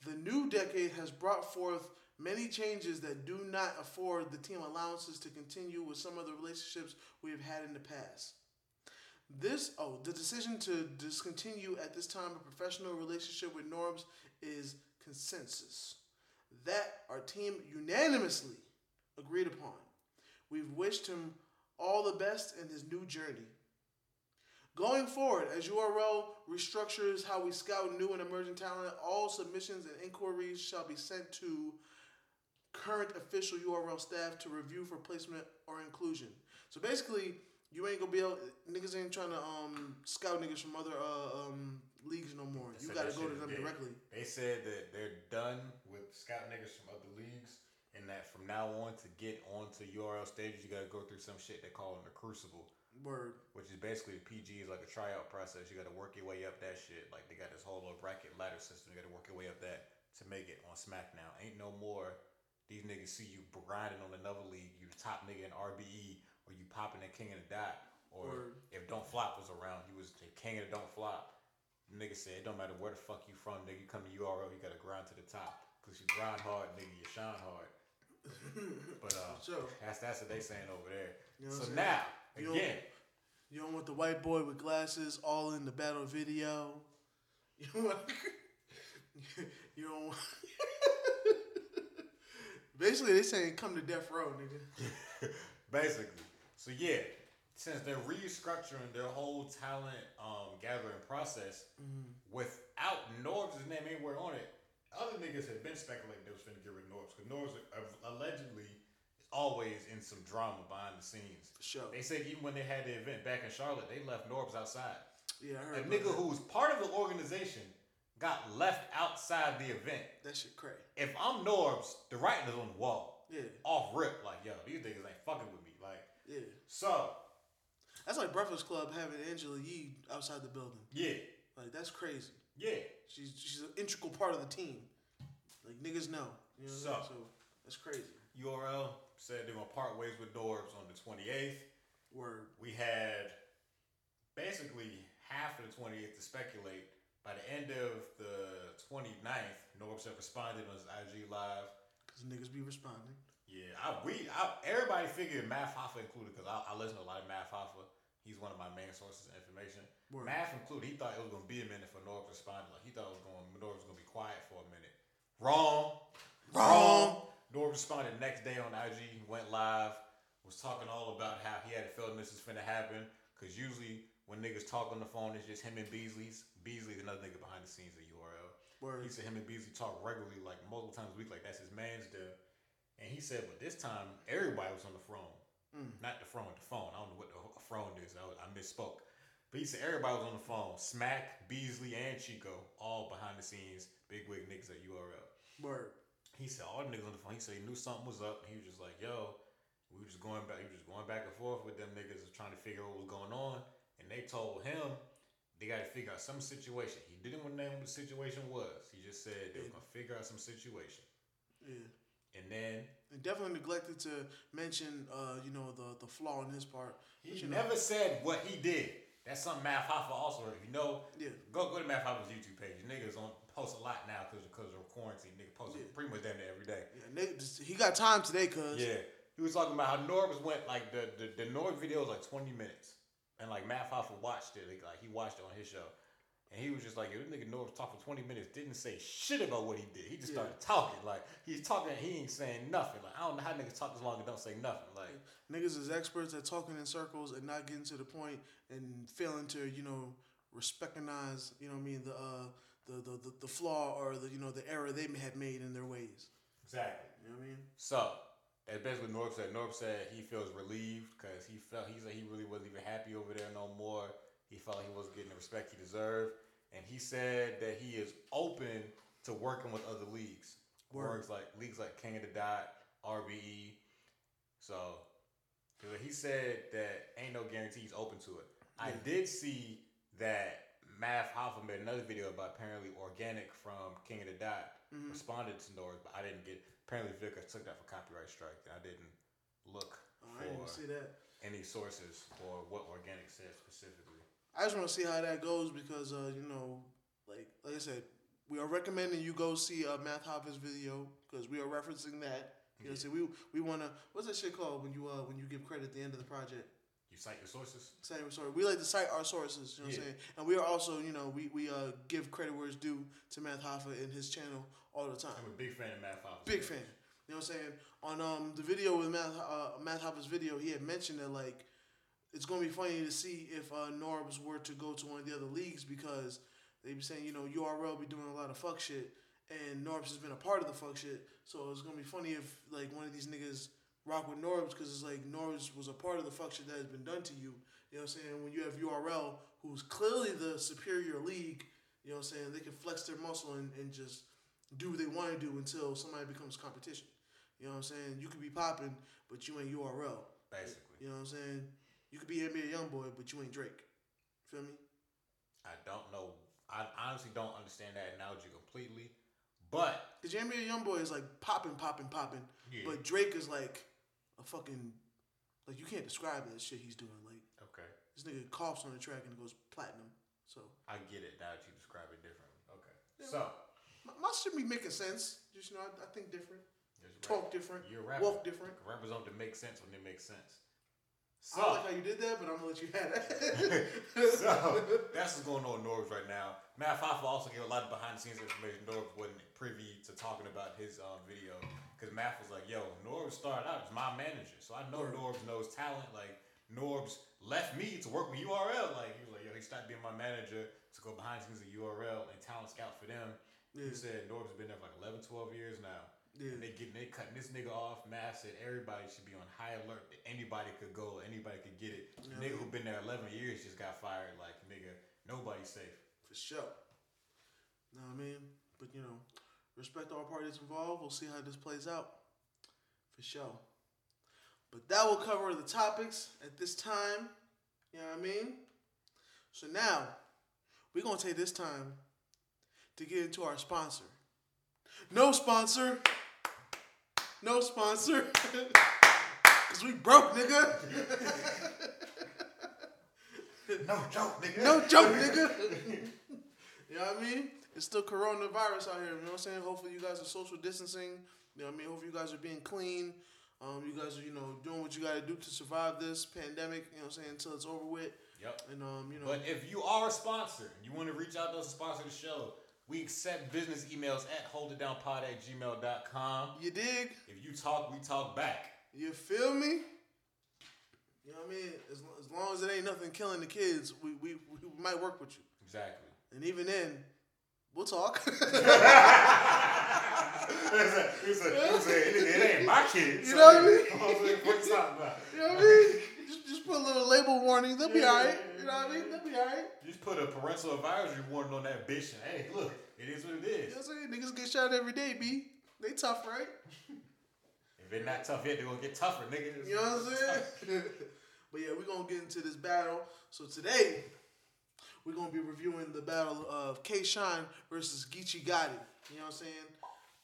the new decade has brought forth many changes that do not afford the team allowances to continue with some of the relationships we have had in the past. This oh, the decision to discontinue at this time a professional relationship with Norbs is consensus that our team unanimously agreed upon. We've wished him all the best in his new journey. Going forward, as URL restructures how we scout new and emerging talent, all submissions and inquiries shall be sent to current official URL staff to review for placement or inclusion. So basically, you ain't gonna be able niggas ain't trying to um scout niggas from other uh, um leagues no more. You gotta go to them directly. They said that they're done with scout niggas from other leagues, and that from now on to get onto URL stages, you gotta go through some shit they call the crucible, Word. which is basically PG is like a tryout process. You gotta work your way up that shit. Like they got this whole little bracket ladder system. You gotta work your way up that to make it on SmackDown. Ain't no more. These niggas see you grinding on another league. You the top nigga in RBE, or you popping at King of the Dot, or if Don't Flop was around, he was the king of the Don't Flop. Nigga said, it don't matter where the fuck you from, nigga. You come to URL, you gotta grind to the top. Cause you grind hard, nigga, you shine hard. <coughs> But uh, Sure. that's that's what they saying over there. You know so now, You don't- You don't want the white boy with glasses all in the battle video. <laughs> <laughs> You don't want. You don't. Want, Basically, they saying come to death row, nigga. <laughs> basically. So yeah, since they're restructuring their whole talent um, gathering process without Norbs' name anywhere on it, other niggas have been speculating they was finna get rid of Norbs because Norbs allegedly is always in some drama behind the scenes. Sure. They said even when they had the event back in Charlotte, they left Norbs outside. Yeah, I A heard. about nigga that. who's part of the organization got left outside the event. that shit crazy. If I'm Norbs, the writing is on the wall. Yeah. Off rip, like yo, these niggas ain't fucking with me. Like Yeah, so, that's like Breakfast Club having Angela Yee outside the building. yeah, Like that's crazy. yeah. She's she's an integral part of the team. Like niggas know. You know So. Saying? So that's crazy. URL said they're gonna part ways with Norbs on the 28th. Word. We had basically half of the 28th to speculate. By the end of the 29th, Norbs had responded on his IG live. Cause niggas be responding. Yeah, I we I, everybody figured Math Hoffa included because I, I listen to a lot of Math Hoffa. He's one of my main sources of information. Word. Math included. He thought it was gonna be a minute for Norbs to respond. Like he thought it was going Norbs was gonna be quiet for a minute. Wrong. Wrong. Norbs responded the next day on IG. Went live. Was talking all about how he had a feeling this is finna happen. Cause usually when niggas talk on the phone, it's just him and Beasley's. Beasley's another nigga behind the scenes at URL. Word. He said him and Beasley talk regularly, like multiple times a week, like that's his man's do. And he said, but this time everybody was on the phone, mm. not the phone, the phone. I don't know what the phone is. I, was- I misspoke. But he said everybody was on the phone. Smack, Beasley, and Chico, all behind the scenes, big wig niggas at URL. Word. He said all the niggas on the phone. He said he knew something was up. And he was just like, yo, we were just going back. He was just going back and forth with them niggas, trying to figure out what was going on. And they told him they got to figure out some situation. He didn't want to name what the situation was. He just said they were gonna figure out some situation. Yeah. And then And definitely neglected to mention, uh, you know, the the flaw in his part. he you know, never said what he did. That's something Math Hoffa also. If you know, Yeah. go go to Math Hoffa's YouTube page. Niggas on post a lot now because because of quarantine. Nigga post pretty much damn near every day. Yeah, nigga, he got time today, cuz. Yeah, he was talking about how Norbs went like the the, the Norb video was like twenty minutes, and like Math Hoffa watched it. Like, like he watched it on his show, And he was just like, yo, this nigga Norris talked for 20 minutes, didn't say shit about what he did. He just started talking. Like, he's talking, he ain't saying nothing. Like, I don't know how niggas talk this long and don't say nothing. Like, Niggas is experts at talking in circles and not getting to the point and failing to, you know, recognize, you know what I mean, the uh the, the, the, the flaw or the you know the error they had made in their ways. exactly. You know what I mean? So, that's basically what Norb said. Norb said he feels relieved because he felt, he said he really wasn't even happy over there no more. He felt he wasn't getting the respect he deserved. And he said that he is open to working with other leagues. Works like leagues like King of the Dot, RBE. So he said that ain't no guarantees open to it. I did see that Math Hoffa made another video about apparently Organik from King of the Dot mm-hmm. responded to Norris, but I didn't get apparently Vic took that for copyright strike. And I didn't look Oh, I didn't for see that. any sources for what Organik said specifically. I just want to see how that goes because uh, you know, like like I said, we are recommending you go see uh, Math Hoffa's video because we are referencing that. You know, so we we want to what's that shit called when you uh when you give credit at the end of the project. You cite your sources? Cite your sorry. We like to cite our sources. You know what I'm saying? And we are also you know we we uh give credit where it's due to Math Hoffa in his channel all the time. I'm a big fan of Math Hoffa. Big fan. You know what I'm saying? On um the video with Math uh, Math Hoffa's video, he had mentioned that like it's gonna be funny to see if uh, Norbs were to go to one of the other leagues because they be saying you know URL be doing a lot of fuck shit and Norbs has been a part of the fuck shit. So it's gonna be funny if like one of these niggas rock with Norbs because it's like Norbs was a part of the fuck shit that has been done to you. You know what I'm saying? When you have URL, who's clearly the superior league, you know what I'm saying? They can flex their muscle and, and just do what they want to do until somebody becomes competition. You know what I'm saying? You could be popping, but you ain't URL. Basically. You know what I'm saying? You could be NBA YoungBoy, but you ain't Drake. Feel me? I don't know. I honestly don't understand that analogy completely. But Because NBA YoungBoy is like popping, popping, popping. Yeah. But Drake is like a fucking, like you can't describe that shit he's doing. Like okay. this nigga coughs on the track and goes platinum. So I get it now that you describe it differently. Okay. So my, my shit be making sense. Just you know, I, I think different, talk rap. different, You're a rapper. walk different. Rappers don't make sense when they make sense. I don't like how you did that, but I'm gonna let you have that. <laughs> so <laughs> that's what's going on in Norbs right now. Math Hoffa also gave a lot of behind the scenes information. Norbs wasn't privy to talking about his um, video because Math was like, "Yo, Norbs started out as my manager, so I know Norbs knows talent. Like Norbs left me to work with URL. Like he was like, yo, he started being my manager to go behind the scenes of URL and talent scout for them. He said Norbs has been there for like 11, 12 years now. Yeah. And they getting they cutting this nigga off. Math said everybody should be on high alert that anybody could go, anybody could get it. The nigga who been there eleven years just got fired. Like nigga, nobody's safe. For sure. Know what I mean? But you know, respect all parties involved. We'll see how this plays out. For sure. But that will cover the topics at this time. You know what I mean? So now, we're gonna take this time to get into our sponsor. No sponsor. No sponsor. <laughs> Cause we broke, nigga. No joke, nigga. No joke, nigga. you know what I mean? It's still coronavirus out here. You know what I'm saying? Hopefully you guys are social distancing. You know what I mean? Hopefully you guys are being clean. Um, you guys are, you know, doing what you got to do to survive this pandemic. You know what I'm saying? Until it's over with. Yep. And um, you know, But if you are a sponsor and you want to reach out to us to sponsor the show, we accept business emails at holditdownpod at gmail.com. you dig? If you talk, we talk back. You feel me? You know what I mean? As, as long as it ain't nothing killing the kids, we, we, we might work with you. Exactly. And even then, we'll talk. <laughs> it, ain't my kids. You know what I mean? <laughs> What you talking about? You know what I mean? Put a little label warning. They'll be Yeah, alright. yeah, You know what I mean? They'll be alright. Just put a parental advisory warning on that bitch. And, hey, look, it is what it is. You know what I'm saying? Niggas get shot every day, B. They tough, right? <laughs> If they're not tough yet, they're gonna get tougher, nigga. You know what I'm saying? <laughs> <laughs> but yeah, we're gonna get into this battle. So today, we're gonna be reviewing the battle of K Shine versus Geechee Gotti. You know what I'm saying?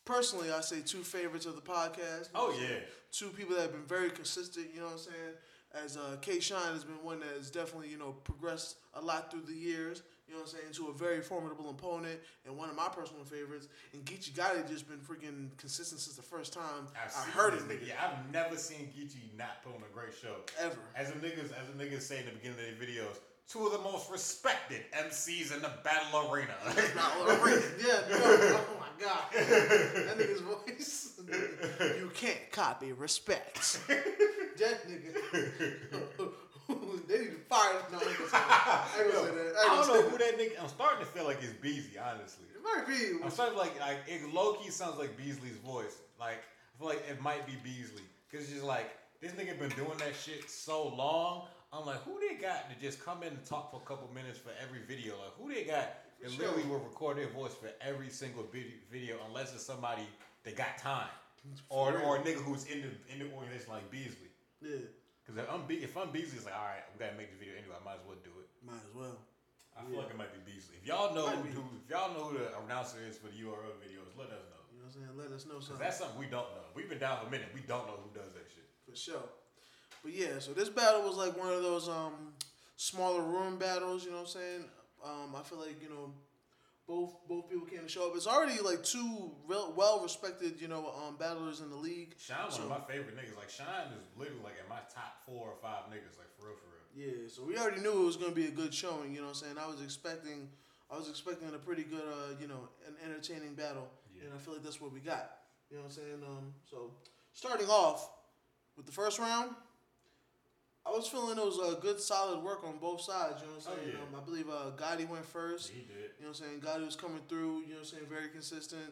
Personally, I say two favorites of the podcast. You know Oh, what I'm saying? yeah. Two people that have been very consistent, you know what I'm saying? As uh, K Shine has been one that has definitely, you know, progressed a lot through the years, you know what I'm saying, to a very formidable opponent and one of my personal favorites. And Geechee Gotti just been freaking consistent since the first time I've I heard him. nigga. Yeah, I've never seen Geechee not put on a great show. Ever. As the niggas, as the niggas say in the beginning of their videos, two of the most respected MCs in the battle arena. <laughs> Battle arena. Yeah, no, oh my god. That nigga's voice. <laughs> You can't copy respect. <laughs> That nigga. <laughs> they need to fire No, I ain't gonna say that. I ain't gonna say that. I don't know who that nigga. I'm starting to feel like it's Beasley, honestly. It might be. I'm starting to like like it low key sounds like Beasley's voice. Like I feel like it might be Beasley because it's just like this nigga been doing that shit so long. I'm like, who they got to just come in and talk for a couple minutes for every video? Like who they got that For literally will record their voice for every single video unless it's somebody that got time or or a nigga who's in the in the organization like Beasley. Yeah, Because if I'm Be- if I'm Beasley, it's like all right, we gotta make the video anyway. I might as well do it. might as well. I feel like it might be Beasley. If y'all know who, who if y'all know who the announcer is for the URL videos, let us know. You know what I'm saying? Let us know something. that's something we don't know. We've been down for a minute. We don't know who does that shit. For sure. But yeah, so this battle was like one of those um smaller room battles, you know what I'm saying? Um, I feel like, you know, both both people came to show up. It's already like two real well respected, you know, um battlers in the league. Shine, one of my favorite niggas. Like Shine is literally like in my top four or five niggas. Like for real, for real. Yeah, so we already knew it was gonna be a good showing, you know what I'm saying? I was expecting I was expecting a pretty good uh, you know, an entertaining battle. Yeah. And I feel like that's what we got. You know what I'm saying? Um so starting off with the first round, I was feeling it was a good solid work on both sides, you know what I'm Oh, saying? yeah. um, I believe uh Gotti went first. He did. You know what I'm saying? Gotti was coming through, you know what I'm saying, very consistent,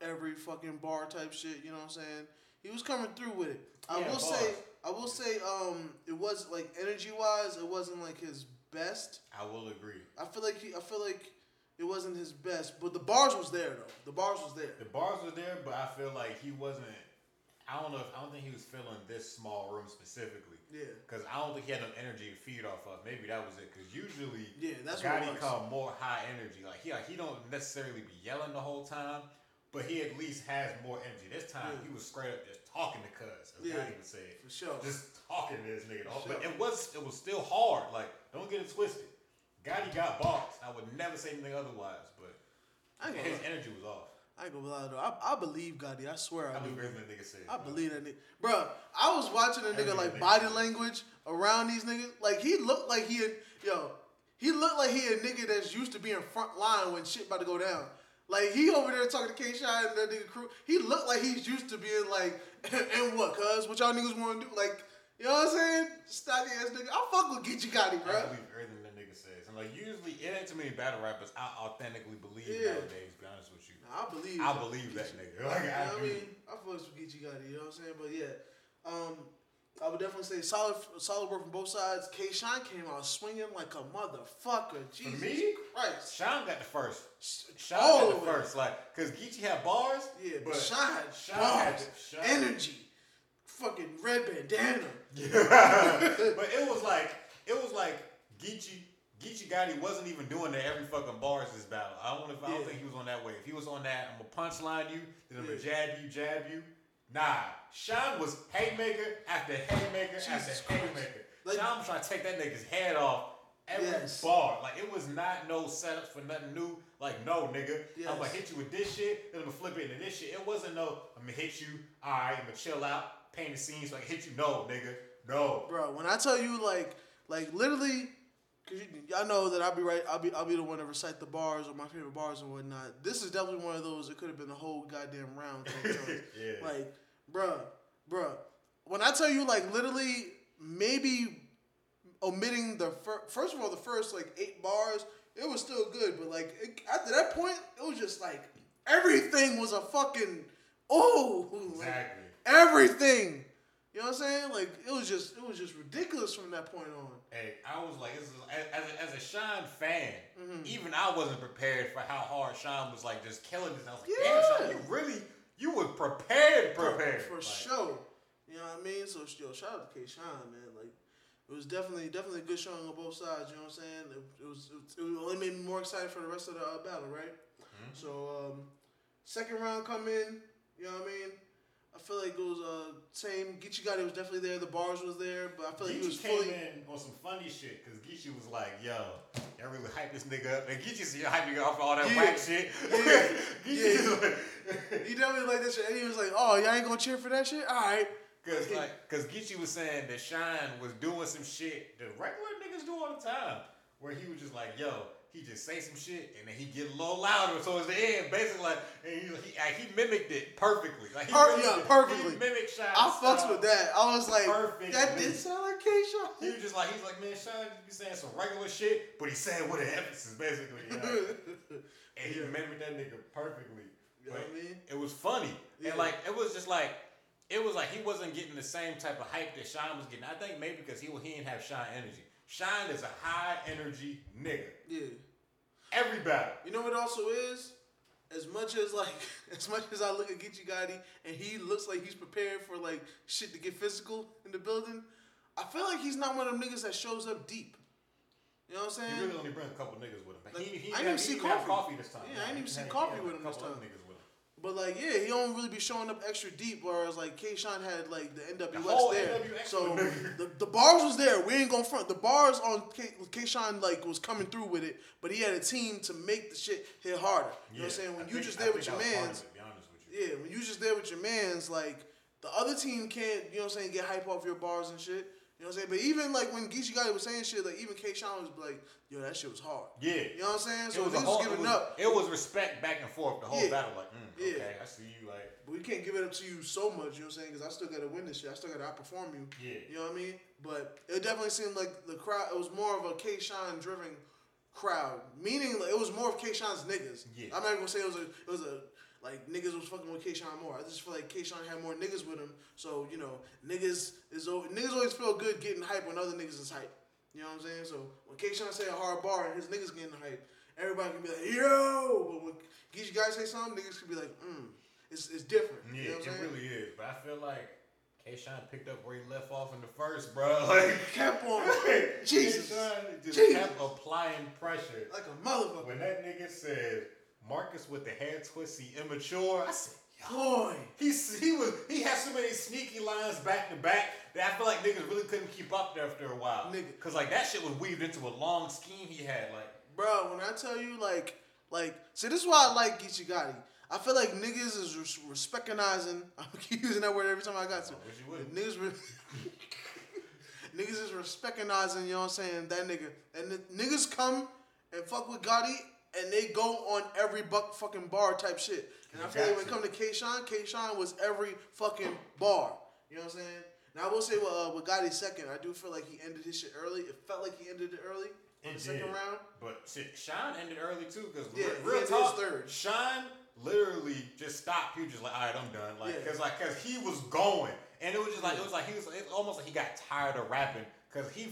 every fucking bar type shit, you know what I'm saying? He was coming through with it. I Yeah, will say I will say um it was like energy wise, it wasn't like his best. I will agree. I feel like he I feel like it wasn't his best, but the bars was there though. The bars was there. The bars was there, but I feel like he wasn't. I don't know. If, I don't think he was feeling this small room specifically. Yeah. Because I don't think he had enough energy to feed off of. Maybe that was it. Because usually, Yeah, that's Gotti come more high energy. Like he, like, he don't necessarily be yelling the whole time, but he at least has more energy. This time Yeah. he was straight up just talking to Cuz, as Yeah, Gotti would say. for sure. Just talking to this nigga. For But sure. it was it was still hard. Like don't get it twisted. Gotti got bars. I would never say anything otherwise. But I ain't gonna his energy was off. I ain't gonna lie though. I, I believe Gotti. I swear I, I do. believe everything that nigga said. I believe that nigga. Bro, I was watching a nigga like body language around these niggas. Like he looked like he, a, yo, he looked like he a nigga that's used to being front line when shit about to go down. Like he over there talking to K Shine and that nigga crew. He looked like he's used to being like, <laughs> and what, cuz? What y'all niggas want to do? Like, you know what I'm saying? Stocky ass nigga. I fuck with Geechee Gotti, bro. I believe everything that nigga says. And like usually it ain't too many battle rappers I authentically believe Yeah. nowadays, to be honest with you. I believe. I believe that nigga. <laughs> Like You I what I mean? I fucks with Geechee Gotti, you know what I'm saying? But yeah, um, I would definitely say solid, solid work from both sides. K. Shine came out swinging like a motherfucker. Jesus me? Christ. Sean got the first. Sean All got the first. Like, cause Geechee had bars. Yeah, but, but Shine had Sean had bars, Sean- energy, fucking red bandana. <laughs> but it was like it was like Geechee Geechee Gotti wasn't even doing the every fucking bars this battle. I don't know if I don't Yeah. think he was on that way. If he was on that, I'm gonna punchline you, then I'm gonna Yeah. jab you, jab you. Nah, Sean was haymaker after haymaker Jesus after Christ. haymaker. Like- Sean was trying to take that nigga's head off every Yes. bar. Like it was not no setups for nothing new. Like no nigga, I'm gonna hit you with this shit, then I'm gonna flip it into this shit. It wasn't no I'm gonna hit you. All right, I'm gonna chill out, paint the scene so I can hit you. No, nigga, no. Bro, when I tell you like, like literally, cause you, y'all know that I'll be right. I'll be, I'll be the one to recite the bars or my favorite bars and whatnot. This is definitely one of those. It could have been the whole goddamn round. <laughs> Yeah. Like, bruh, bruh. When I tell you, like, literally, maybe omitting the fir- first of all, the first like eight bars, it was still good. But like it, after that point, it was just like everything was a fucking oh, like, Exactly. everything. You know what I'm saying? Like it was just it was just ridiculous from that point on. Hey, I was like, this is, as, as, a, as a Sean fan, Mm-hmm. even I wasn't prepared for how hard Sean was like just killing this. I was like, Yeah. damn, Sean, you really, you were prepared, prepared. for Like, sure. You know what I mean? So yo, shout out to K. Shine, man. Like it was definitely definitely a good showing on both sides. You know what I'm saying? It, it was it, it only made me more excited for the rest of the uh, battle, right? Mm-hmm. So um, second round come in. You know what I mean? I feel like it was uh same. Geechee Gotti was definitely there. The bars was there, but I feel like he was came fully. in on some funny shit because Geechee was like, yo, y'all really hype this nigga up. And Geechee said, you hype nigga off all that Yeah. whack shit. Yeah. <laughs> Yeah. He definitely like that shit, and he was like, "Oh, y'all ain't gonna cheer for that shit? All right." Cause like, cause Geechee was saying that Shine was doing some shit that regular niggas do all the time. where he was just like, yo, he just say some shit and then he get a little louder towards the end, basically like, and he he, like, he mimicked it perfectly. Like he yeah, it. perfectly. He mimicked Shine. I fucks with that. I was like, Perfectly. that did sound like He K-Shot. was just like, he's like, man, just be saying some regular shit, but he said it with an emphasis, basically. You know? <laughs> and he mimicked that nigga perfectly. You know what I mean? It was funny, Yeah. and like it was just like. It was like he wasn't getting the same type of hype that Shine was getting. I think maybe because he he didn't have Shine energy. Shine is a high energy nigga. Yeah. Every battle. You know what also is? As much as like, <laughs> as much as I look at Geechee Gotti and he looks like he's prepared for like shit to get physical in the building, I feel like he's not one of them niggas that shows up deep. You know what I'm saying? He really only bring a couple niggas with him. Like, he, he I didn't he see Coffee. coffee this time. Yeah, I didn't even see Coffee with him this time. niggas. But like, yeah, he don't really be showing up extra deep. Whereas like K. Sean had like the NWX whole there, NWX so the, the bars was there. We ain't gonna front. The bars on K. K. Sean like was coming through with it, but he had a team to make the shit hit harder. You know what I'm saying? When I you think- just there think with your that was part of mans, it, to be honest with you. yeah, when you just there with your mans, like the other team can't, you know what I'm saying, get hype off your bars and shit. You know what I'm saying? But even like when Geechee Gotti was saying shit, like even K. Sean was like, yo, that shit was hard. Yeah. You know what I'm saying? So it was a niggas whole, was it giving was, up. It was respect back and forth the whole Yeah. battle. Like, mm, Yeah. okay, I see you. Like, But we can't give it up to you so much, you know what I'm saying? Because I still got to win this shit. I still got to outperform you. Yeah. You know what I mean? But it definitely seemed like the crowd, it was more of a K Shine driven crowd. Meaning, like, it was more of K Shine's niggas. Yeah. I'm not even to say it was a, it was a, like, niggas was fucking with K Shine more. I just feel like K Shine had more niggas with him. So, you know, niggas is al- niggas always feel good getting hype when other niggas is hype. You know what I'm saying? So when K Shine say a hard bar and his niggas getting hype, everybody can be like, yo! But when Geechee guys say something, niggas can be like, mm. It's, it's different. yeah, you know it saying? really is. But I feel like K. Shine picked up where he left off in the first, bro. <laughs> Like, kept on. <laughs> Jesus. K-Shine just Jesus. kept applying pressure. Like a motherfucker. When that nigga said Marcus with the hair twisty immature, I said, Boy. He's, he was he had so many sneaky lines back to back that I feel like niggas really couldn't keep up there after a while. Nigga. Cause like that shit was weaved into a long scheme he had. Like Bro, when I tell you, like, like, see, this is why I like Geechee Gotti. I feel like niggas is res- respectinizing. <laughs> I'm using that word every time I got to. Oh, you. Niggas, re- <laughs> niggas is respectinizing. You know what I'm saying? That nigga and the niggas come and fuck with Gotti and they go on every buck fucking bar type shit. And I feel like when it come to K Shine, K Shine was every fucking bar. You know what I'm saying? Now I will say with, uh, with Gotti's second, I do feel like he ended his shit early. It felt like he ended it early in the second round. But shit, Shine ended early too, because Yeah, real ended talk, third. Shine literally just stopped. He was just like, all right, I'm done. Like, Yeah. cause like, cause he was going, and it was just like, it was like he was, it's almost like he got tired of rapping, cause he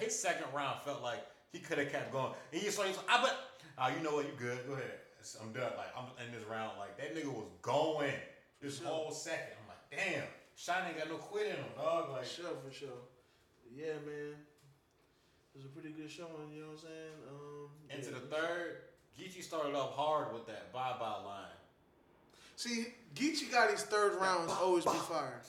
his second round felt like he could have kept going. And he just like, I bet, oh, you know what, you good, go ahead. I'm done. Like I'm in this round. Like that nigga was going this Sure. whole second. I'm like, damn, Shine ain't got no quit in him, dog. Like, For sure, for sure. Yeah, man. It was a pretty good showing, you know what I'm saying? Um, into yeah. the third, Geechee started off hard with that bye bye line. See, Geechee Gotti's third rounds always be fire.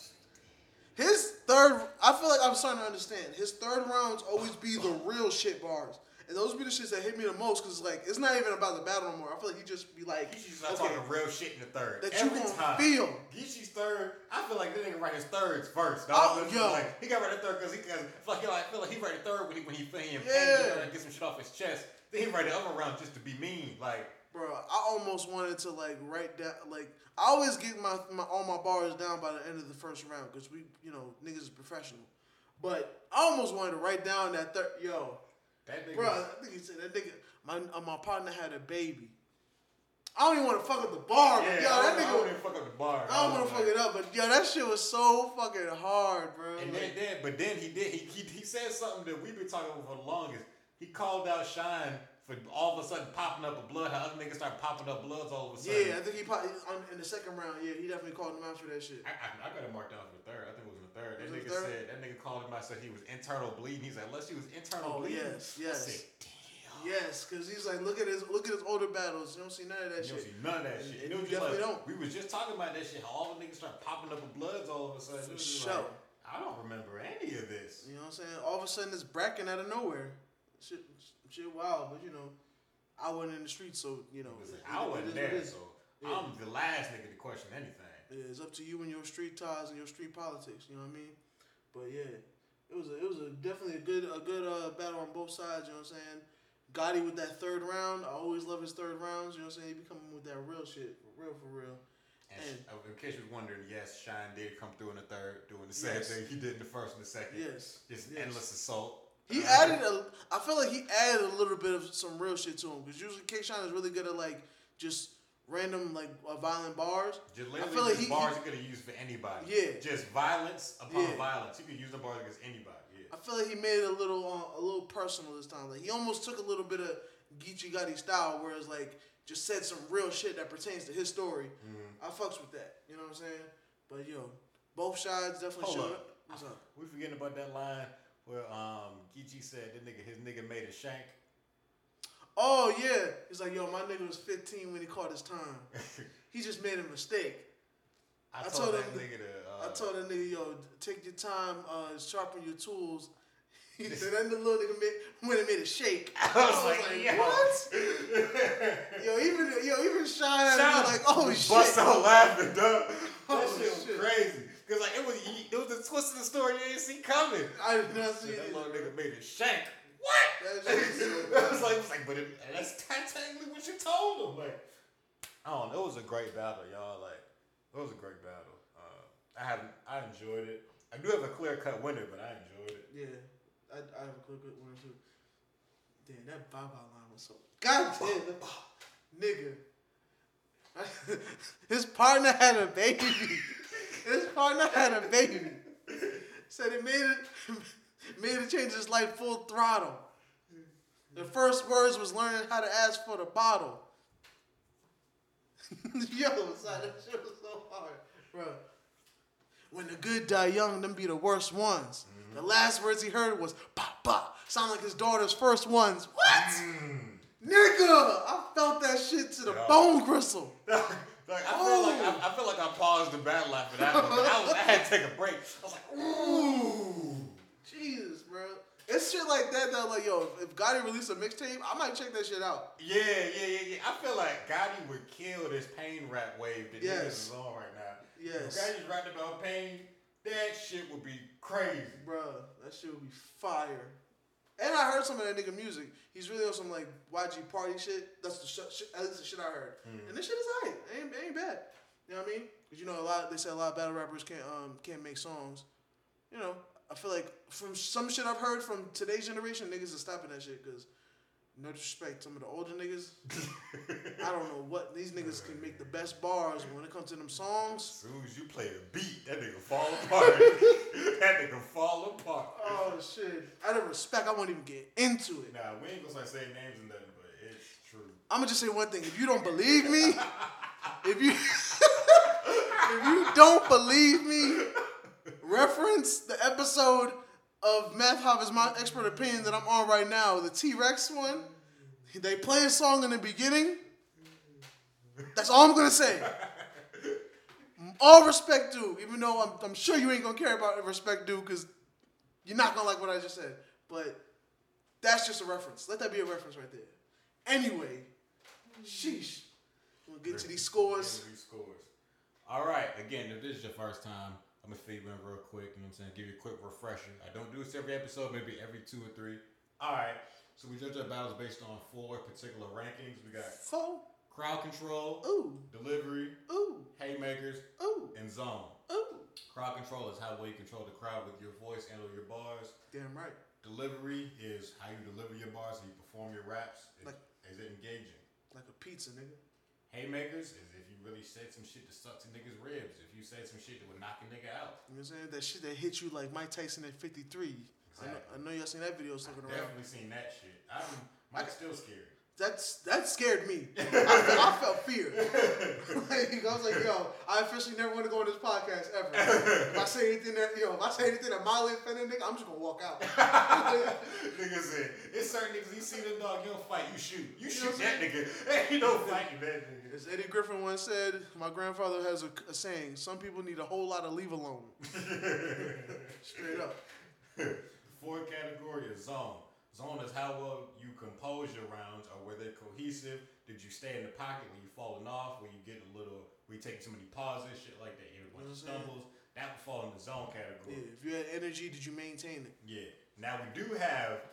His third, I feel like I'm starting to understand. His third rounds always be the real shit bars. And those be the shits that hit me the most because it's like, it's not even about the battle no more. I feel like he just be like, Geechee's not okay, talking real shit in the third. That you Every gonna time. feel. Geechee's third. I feel like that nigga write his thirds first. Dog. Oh, yo. Like, he got right the third because he cause, I feel like, he like, I feel like he write the third when he when he feeling Yeah. pain and get some shit off his chest. Then he write the other round just to be mean. Like bro, I almost wanted to like write down, like, I always get my, my all my bars down by the end of the first round because we, you know, niggas is professional. But I almost wanted to write down that third, yo, that nigga. Bro, I think he said that nigga. My uh, my partner had a baby. I don't even want to fuck up the bar, yeah, but yo, that don't, I don't even fuck up the bar. I don't want to fuck it up, but yo, that shit was so fucking hard, bro. And Like, then, but then he did. He, he he said something that we've been talking about for the longest. He called out Shine for all of a sudden popping up a blood. How other niggas start popping up bloods all of a sudden. yeah, I think he probably in the second round. Yeah, he definitely called him out for that shit. I, I, I got it marked down for the third. I That nigga the third? said that nigga called him out said he was internal bleeding. He's like, unless he was internal Oh, bleeding. yes, I yes. said, damn. Yes, because he's like, look at his look at his older battles. You don't see none of that shit. You don't see none of that And- shit. and you just like, don't. We was just talking about that shit. How all the niggas start popping up with bloods all of a sudden. Just sure. like, I don't remember any of this. You know what I'm saying? All of a sudden, it's bracking out of nowhere. Shit, shit, wild. But you know, I wasn't in the streets, so you know. It- I wasn't is what it there, so Yeah. I'm the last nigga to question anything. It's up to you and your street ties and your street politics. You know what I mean? But yeah, it was a, it was a definitely a good a good uh, battle on both sides. You know what I'm saying? Gotti with that third round. I always love his third rounds. You know what I'm saying? He be coming with that real shit, for real for real. And And- uh, in case you're wondering, yes, Shine did come through in the third, doing the same Yes. thing he did in the first and the second. Yes, Just yes. endless assault. He added a. I feel like he added a little bit of some real shit to him because usually K. Shine is really good at like just random like uh, violent bars. Just I feel like he, bars he- he could have used for anybody. Yeah. Just violence upon Yeah. violence. You could use the bars against anybody. Yeah. I feel like he made it a little uh, a little personal this time. Like he almost took a little bit of Geechee Gotti style, whereas like just said some real shit that pertains to his story. Mm-hmm. I fucks with that. You know what I'm saying? But yo, both sides definitely Hold showed. up. What's up? We forgetting about that line where um Geechee said that nigga his nigga made a shank. Oh yeah, he's like, yo, my nigga was 15 when he caught his time. <laughs> he just made a mistake. I, I told, told that him- nigga to. Uh, I told that nigga, yo, take your time, uh, sharpen your tools. <laughs> He said, then the little nigga made, went and made a shake. <laughs> I I was like, yo. what? Yo, even yo, even Shine had to like, oh shit. Bust out laughing, dog. That Oh, shit was shit. crazy. Cause like it was it was a twist of the story you didn't see coming. I did not see that little nigga made a shank. What? <laughs> That shit I was like, I was like, but it, that's technically what you told him. Like, I don't know. It was a great battle, y'all. Like, it was a great battle. Uh, I haven't, I enjoyed it. I do have a clear cut winner, but I enjoyed it. Yeah, I, I have a clear cut winner too. Damn, that Baba line was so goddamn <laughs> nigga. <laughs> His partner had a baby. His partner had a baby. Said it made it made it change his life full throttle. The first words was learning how to ask for the bottle. <laughs> Yo, son, that shit was so hard, bro. When the good die young, them be the worst ones. The mm-hmm. last words he heard was "pop pop," sound like his daughter's first ones. What? Mm. Nigga, I felt that shit to the Yo. bone gristle. <laughs> like, I feel like I, I feel like I paused the battle after that. But I was, I had to take a break. I was like, ooh. Jesus, bro. It's shit like that that like, yo, if Gotti released a mixtape, I might check that shit out. Yeah, yeah, yeah, yeah. I feel like Gotti would kill this pain rap wave that Yes. niggas is on right now. Yes. If Gotti's rapping about pain, that shit would be crazy. Bro, that shit would be fire. And I heard some of that nigga music. He's really on some like YG party shit. That's the sh- shit. At least the shit I heard. And this shit is hype. It ain't, it ain't bad. You know what I mean? Cause you know a lot. They say a lot of battle rappers can't um can't make songs. You know, I feel like from some shit I've heard from today's generation, niggas are stopping that shit. Cause no disrespect, some of the older niggas, <laughs> I don't know what these niggas can make the best bars when it comes to them songs. As soon as you play a beat, that nigga fall apart. <laughs> that nigga fall apart. Oh shit! Out of respect, I won't even get into it. Nah, we ain't gonna start saying names and nothing, but it's true. I'm gonna just say one thing. If you don't believe me, if you <laughs> if you don't believe me, reference the episode of Math Hop my expert opinion that I'm on right now, the T Rex one. They play a song in the beginning. That's all I'm gonna say. All respect due, even though I'm, I'm sure you ain't gonna care about respect due because you're not gonna like what I just said. But that's just a reference. Let that be a reference right there. Anyway, sheesh. We'll. Get to these scores. All right. Again, if this is your first time, I'm gonna feed you in real quick. You know what I'm saying? Give you a quick refresher. I don't do this every episode, maybe every two or three. All right. So we judge our battles based on four particular rankings. We got Four. crowd control, Ooh. delivery, Ooh. haymakers, Ooh. and zone. Ooh. Crowd control is how well you control the crowd with your voice and or your bars. Damn right. Delivery is how you deliver your bars and you perform your raps. Like- is it engaging? Like a pizza, nigga. Haymakers is if you really said some shit to suck to niggas' ribs. If you said some shit that would knock a nigga out. You know what I'm saying? That shit that hit you like Mike Tyson at 53. I know, I know y'all seen that video around. Definitely seen that shit. I'm Mike's still scared. That's that scared me. <laughs> I, felt, I felt fear. <laughs> like, I was like, yo, I officially never want to go on this podcast ever. If I say anything that yo, if I say anything that mildly offended nigga, I'm just gonna walk out. <laughs> nigga said, it's certain niggas, you see the dog, you don't fight, you shoot. You know shoot that nigga. Hey, you don't fight that nigga. As Eddie Griffin once said, my grandfather has a, a saying: "Some people need a whole lot of leave alone." Straight up. Fourth category is zone. Zone is how well you compose your rounds or were they cohesive? Did you stay in the pocket when you falling off, when you get a little, we taking too many pauses, shit like that. You have a bunch of stumbles. that would fall in the zone category. Yeah, if you had energy, did you maintain it? Yeah. Now we do have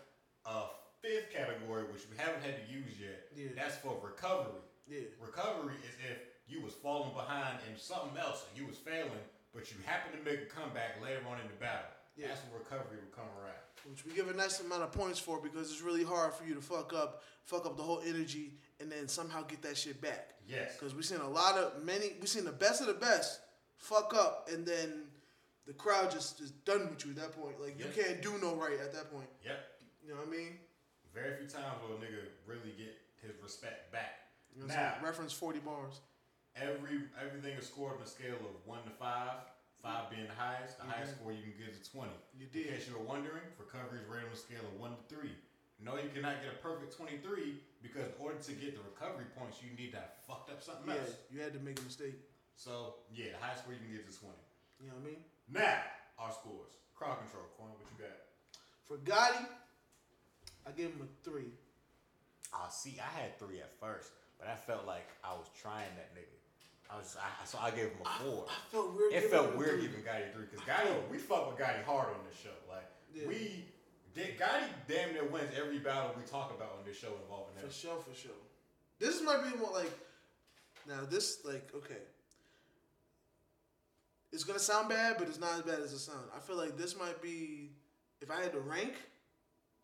a fifth category which we haven't had to use yet. Yeah. That's for recovery. Yeah. Recovery is if you was falling behind in something else and you was failing, but you happen to make a comeback later on in the battle. Yeah. That's what recovery would come around. Which we give a nice amount of points for because it's really hard for you to fuck up, fuck up the whole energy, and then somehow get that shit back. Yes. Because we seen a lot of many, we seen the best of the best fuck up, and then the crowd just is done with you at that point. Like you can't do no right at that point. Yep. You know what I mean? Very few times will a nigga really get his respect back. You know what now? Reference forty bars. every everything is scored on a scale of one to five. Five being the highest. The highest score you can get is twenty. You In did. case you were wondering, recovery is rated on a scale of one to three. No, you cannot get a perfect twenty-three because in order to get the recovery points, you need to have fucked up something Yeah, else. you had to make a mistake. So yeah, the highest score you can get is twenty. You know what I mean? Now our scores. Crowd control. Corn, what you got? For Gotti, I gave him a three. Ah, see, I had three at first, but I felt like I was trying that nigga. I was, I, so I gave him a four. I felt weird. It felt weird three. giving Gotti three because Gotti, we fuck with Gotti hard on this show. Like Yeah. we, did, Gotti damn near wins every battle we talk about on this show involving him. For sure, for sure. This might be more like now. This like okay. It's gonna sound bad, but it's not as bad as it sounds. I feel like this might be, if I had to rank,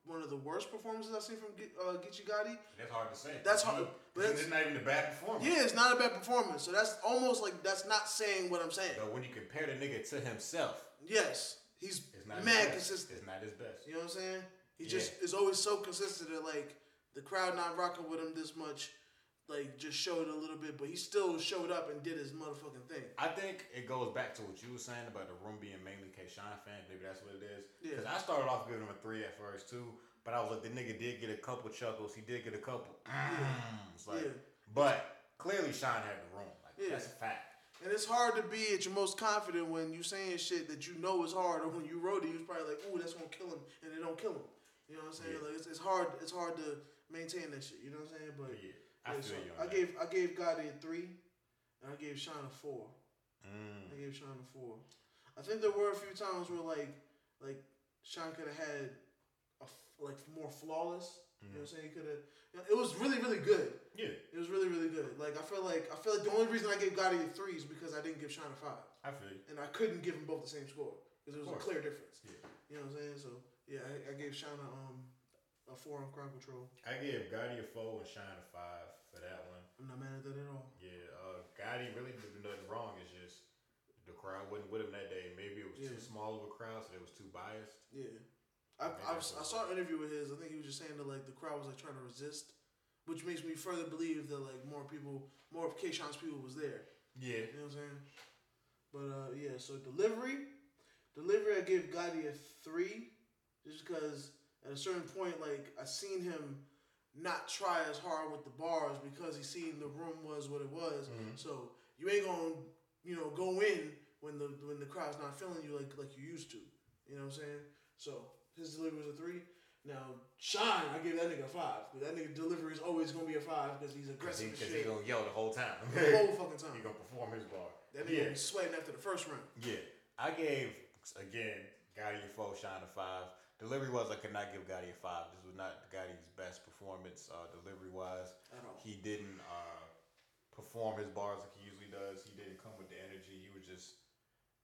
one of the worst performances I've seen from uh, Geechee Gotti. That's hard to say. That's hard, but it's- it's not even a bad performance. Yeah, it's not a bad performance. So that's almost like that's not saying what I'm saying. But when you compare the nigga to himself, Yes, he's it's not mad consistent. It's not his best. You know what I'm saying? He Yeah. just is always so consistent that like the crowd not rocking with him this much, like just showed a little bit, but he still showed up and did his motherfucking thing. I think it goes back to what you were saying about the room being mainly K. Shine fans. Maybe that's what it is. Yeah. Because I started off giving him a three at first too, but I was like, the nigga did get a couple chuckles. He did get a couple. Mm, it's like, Yeah. but clearly Shine had the room. Like Yeah. that's a fact. And it's hard to be at your most confident when you're saying shit that you know is hard, or when you wrote it, you was probably like, "Ooh, that's gonna kill him," and it don't kill him. You know what I'm saying? Yeah. Like it's, it's hard. It's hard to maintain that shit. You know what I'm saying? But But yeah, I so I gave I gave Gotti a three, and I gave Sean a four. Mm. I gave Sean a four. I think there were a few times where like like Sean could have had a f- like more flawless. You know what I'm saying? Could have. It was really really good. Yeah, It was really really good. Like I feel like I feel like the only reason I gave Gotti a three is because I didn't give Sean a five, I feel you. and I couldn't give them both the same score because there was a clear difference. Yeah. You know what I'm saying? So yeah, I, I gave Sean a um a four on crowd control. I gave Gotti a four and Shine a five for that one. I'm not mad at that at all. Yeah, uh, Gotti really did do nothing wrong. It's just the crowd wasn't with him that day. Maybe it was Yeah. too small of a crowd, so they was too biased. Yeah. I, Maybe I, was, I saw an interview with his. I think he was just saying that like the crowd was like trying to resist, which makes me further believe that like more people, more of K. Shine's people was there. Yeah, You know what I'm saying? But uh, yeah. So delivery, delivery, I give Gotti a three, just because at a certain point, like I seen him not try as hard with the bars because he seen the room was what it was. Mm-hmm. So you ain't gonna, you know, go in when the when the crowd's not feeling you like like you used to. You know what I'm saying? So his delivery was a three. Now Shine, I gave that nigga a five. But that nigga delivery is always gonna be a five because he's because he, aggressive as 'cause he shit gonna yell the whole time. the whole <laughs> fucking time. he gonna perform his bar. That nigga yeah, be sweating after the first round. yeah. I gave again Gotti a four, Shine a five. Delivery was I could not give Gotti a five. This was not performance uh, delivery wise. He didn't uh, perform his bars like he usually does. He didn't come with the energy. He was just.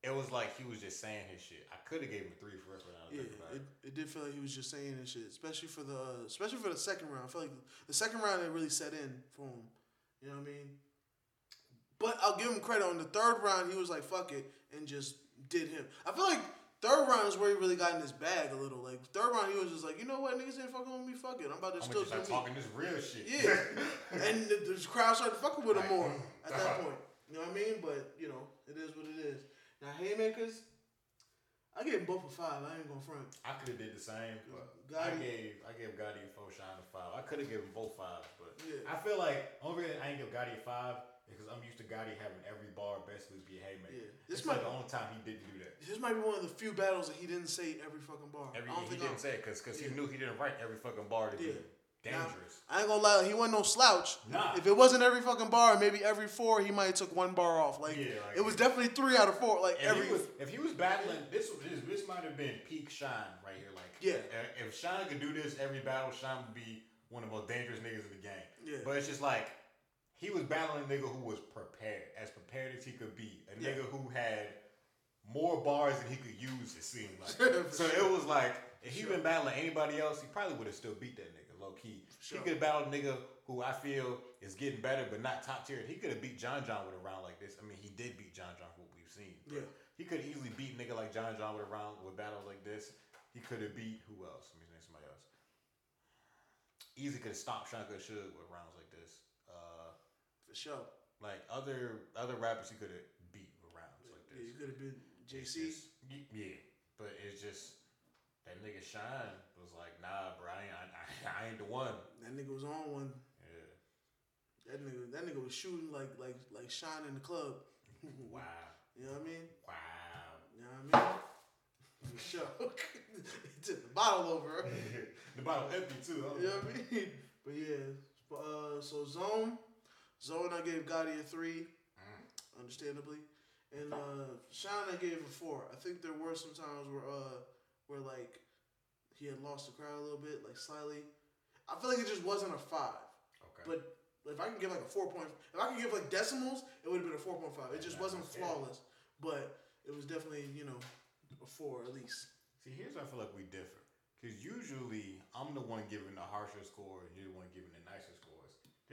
It was like he was just saying his shit. I could have gave him a three for real. now that I Yeah, about it, it. it did feel like he was just saying and shit, especially for the especially for the second round. I feel like the second round it really set in for him. You know what I mean? But I'll give him credit on the third round. He was like, "Fuck it," and just did him. I feel like third round is where he really got in his bag a little. Like third round, he was just like, "You know what, niggas ain't fucking with me. Fuck it, I'm about to I'm still do just me." start talking this real shit. Yeah, <laughs> and the, the crowd started fucking with him more mm, at that point. You know what I mean? But you know, it is what it is. Now haymakers, I gave both a five. I ain't gonna front. I could have did the same, but Gotti- I gave I gave Gotti a four, Shine a five. I could have given both fives, but Yeah. I feel like only I ain't give Gotti a five because I'm used to Gotti having every bar basically be a haymaker. Yeah. This This is like the only time he didn't do that. This might be one of the few battles that he didn't say every fucking bar. Every I don't he think didn't I- say it because Yeah. he knew he didn't write every fucking bar to Yeah. do. dangerous. I ain't gonna lie, he wasn't no slouch. Nah. If it wasn't every fucking bar, maybe every four, he might have took one bar off. Like, Yeah, like- it was definitely three out of four. Like If every he was, if he was battling, this this, this might have been peak Shine right here. Like, Yeah. Uh, if- if Shine could do this every battle, Shine would be one of the most dangerous niggas in the game. Yeah. But it's just like he was battling a nigga who was prepared, as prepared as he could be. A Yeah. nigga who had more bars than he could use. It seemed like. <laughs> So sure. it was like if he been battling anybody else, he probably would have still beat that nigga low key. Sure. He could have battled a nigga who I feel is getting better, but not top tier. He could have beat John John with a round like this. I mean, he did beat John John for what we've seen. Yeah. He could have easily beat a nigga like John John with a round with battles like this. He could have beat who else? Let me name somebody else. Easy could have stopped Shaka Suge with rounds like this. For sure. like other other rappers, he could have beat with rounds like Yeah, you could have been JC. just- yeah, but it's just that nigga Shine was like, nah, bro, I ain't, I, I, I ain't the one. That nigga was on one. Yeah. That nigga, that nigga was shooting like like like shine in the club. <laughs> Wow. You know what I mean? Wow. You know what I mean? <laughs> For sure. <laughs> he took the bottle over. the bottle empty too. Huh? You know what I mean? But yeah, uh, so zone, zone, I gave Gotti a three, understandably, and uh, Shine I gave a four. I think there were some times where uh, where like he had lost the crowd a little bit, like slightly. I feel like it just wasn't a five. Okay. But if I can give like a four point, if I can give like decimals, it would have been a four point five. It just wasn't flawless, but it was definitely you know a four at least. See, here's where I feel like we differ. Because usually I'm the one giving the harsher score and you're the one giving the nicer scores.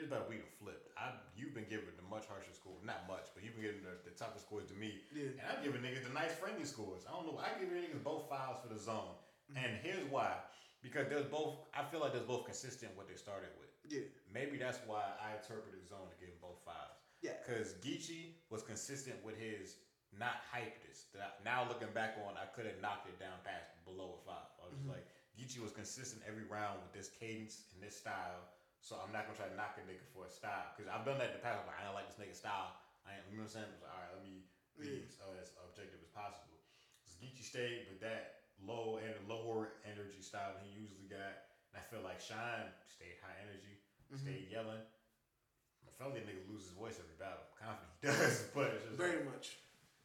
Here's about we flipped. I you've been giving the much harsher score, not much, but you've been giving the, the tougher scores to me. Yeah. And I'm giving niggas the nice friendly scores. I don't know. I give niggas both files for the zone. Mm-hmm. And here's why. Because there's both I feel like there's both consistent what they started with. Yeah, Maybe that's why I interpreted zone to give him both fives. Yeah. Because Geechi was consistent with his not hype this. Now looking back on, I could have knocked it down past below a five. I was just like, Geechi was consistent every round with this cadence and this style. So I'm not gonna try to knock a nigga for a style because I've done that in the past. I'm like, I don't like this nigga style. I ain't, you know what I'm saying? Like, all right, let me be Yeah. as, uh, as objective as possible. So Geechi stayed with that low and lower energy style he usually got. And I feel like Shine stayed high energy, stayed yelling. I felt that nigga lose his voice every battle. I'm confident he <laughs> does, but it's just very like, much.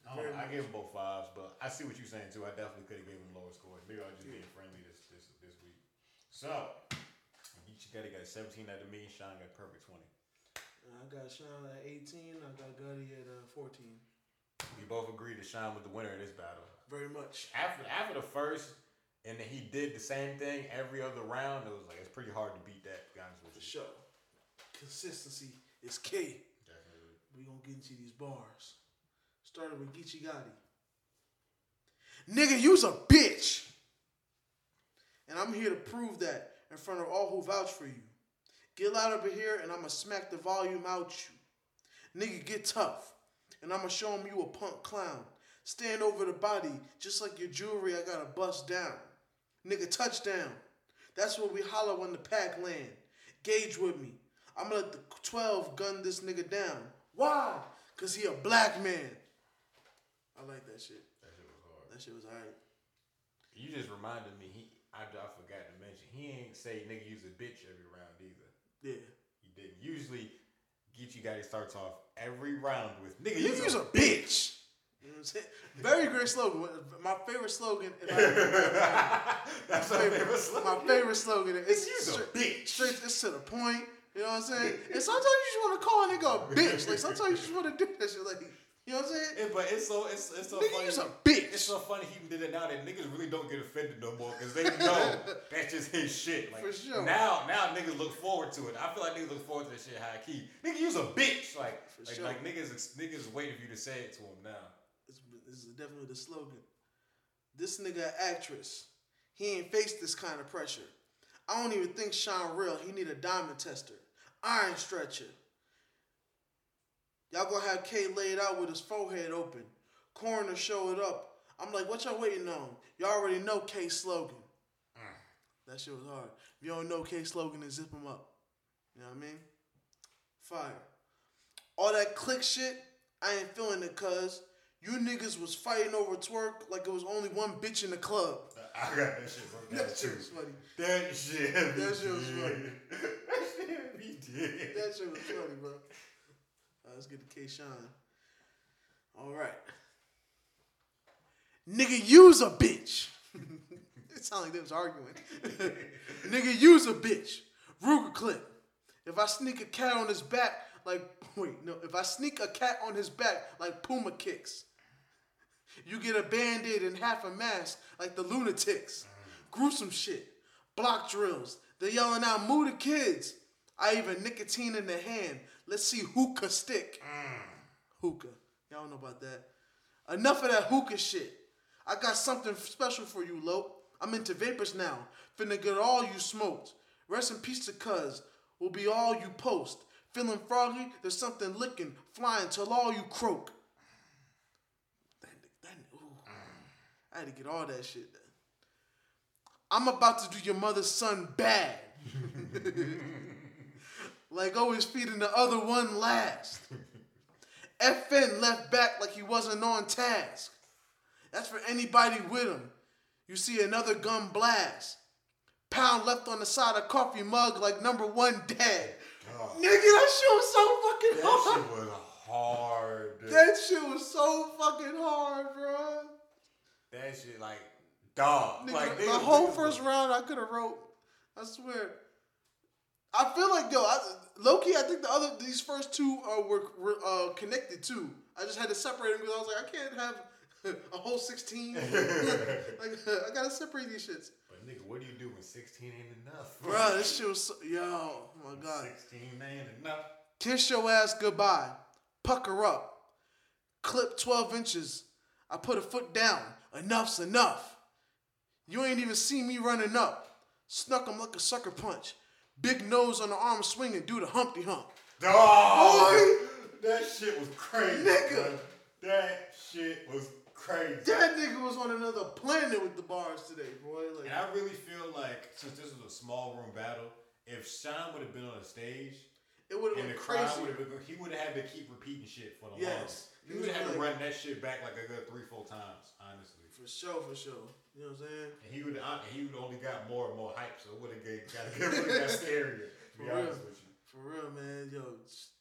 I, very I gave him both fives, but I see what you're saying too. I definitely could have gave him lower scores. Maybe I was just being friendly this this this week. So Geechi got got a 17 out of me. Sean got perfect 20. I got Sean at 18. I got Gotti at uh, 14. We both agreed that Sean was the winner of this battle. Very much. After after the first, and then he did the same thing every other round. It was like it's pretty hard to beat that. To be honest with For you. sure. Consistency is key. Definitely. We gonna get into these bars. Started with Geechi Gotti. Nigga, you's a bitch. And I'm here to prove that in front of all who vouch for you. Get loud over here and I'ma smack the volume out you. Nigga, get tough. And I'ma show him you a punk clown. Stand over the body, just like your jewelry, I gotta bust down. Nigga, touchdown. That's what we holler when the pack land. Gauge with me. I'ma let the 12 gun this nigga down. Why? Cause he a black man. I like that shit. That shit was hard. That shit was alright. You just reminded me. He I, I forgot to mention. He ain't say nigga use a bitch every round either. Yeah. He didn't. Usually, Geechi Gotti starts off every round with nigga You use use a a bitch. You know what I'm saying? Very great slogan. My favorite slogan. If I, <laughs> That's my favorite slogan. My favorite slogan. It's Use a straight, bitch. straight. It's to the point. You know what I'm saying? And sometimes you just want to call a nigga a bitch. Like sometimes you just want to do that shit. Like you know what I'm saying? But it's so it's it's so Nigga, funny. you's a bitch. It's so funny he did it now that niggas really don't get offended no more because they know <laughs> that's just his shit. Like For sure. now, now niggas look forward to it. I feel like niggas look forward to that shit high key. Nigga, you's a bitch. Like For like, sure. like niggas niggas waiting for you to say it to him now. This, this is definitely the slogan. This nigga actress. He ain't faced this kind of pressure. I don't even think Sean real. He need a diamond tester, iron stretcher. Y'all gonna have K laid out with his forehead open. Coroner show it up. I'm like, what y'all waiting on? Y'all already know K slogan. Mm. That shit was hard. If you don't know K slogan, then zip him up. You know what I mean? Fire. All that click shit, I ain't feeling it cuz you niggas was fighting over Twork like it was only one bitch in the club. I got that shit from That that shit too. was funny. That shit. That shit was <laughs> funny. shit. That shit was funny, bro. Let's get to K Shine. All right. Nigga, use a bitch. <laughs> it sounded like they was arguing. <laughs> Nigga, use a bitch. Ruger clip. If I sneak a cat on his back, like <laughs> wait, no. If I sneak a cat on his back like Puma kicks, you get a band-aid and half a mask like the lunatics. Gruesome shit. Block drills. They're yelling out, move the kids. I even nicotine in the hand. Let's see hookah stick. Mm. Hookah. Y'all don't know about that. Enough of that hookah shit. I got something special for you, Lope. I'm into vapors now. Finna get all you smoked. Rest in peace to cuz. Will be all you post. Feeling froggy? There's something licking, flying till all you croak. That, that, ooh. Mm. I had to get all that shit. I'm about to do your mother's son bad. <laughs> <laughs> like oh, always feeding the other one last. <laughs> FN left back like he wasn't on task. That's for anybody with him. You see another gun blast. Pound left on the side of coffee mug like number one dead. Oh. Nigga, that shit was so fucking That hard. shit was hard. dude. That shit was so fucking hard, bro. That shit like dog. Nigga, like the whole first round I could have wrote. I swear. I feel like yo, I, low I think the other these first two uh, were, were uh, connected too. I just had to separate them because I was like, I can't have <laughs> a whole sixteen. <laughs> <laughs> like I gotta separate these shits. But nigga, what do you do when 16 ain't enough? Bro, this shit was so, yo, oh my god. 16 ain't enough. Kiss your ass goodbye. Pucker up. Clip 12 inches. I put a foot down. Enough's enough. You ain't even see me running up. Snuck him like a sucker punch. Big nose on the arm swinging, do the Humpty Hump. Dog! Boy! That shit was crazy. Nigga! That shit was crazy. That nigga was on another planet with the bars today, boy. Like, And I really feel like since this was a small room battle, if Sean would have been on the stage it would have and the been crowd crazy. would have been, he would have had to keep repeating shit for the Yes. longest. He He would have had to run that shit back like a good three, four times, honestly. For sure, for sure. You know what I'm saying? And he would and he would only got more and more hype, so it would have <laughs> got really got scarier. To be For honest real. with you. For real, man. Yo,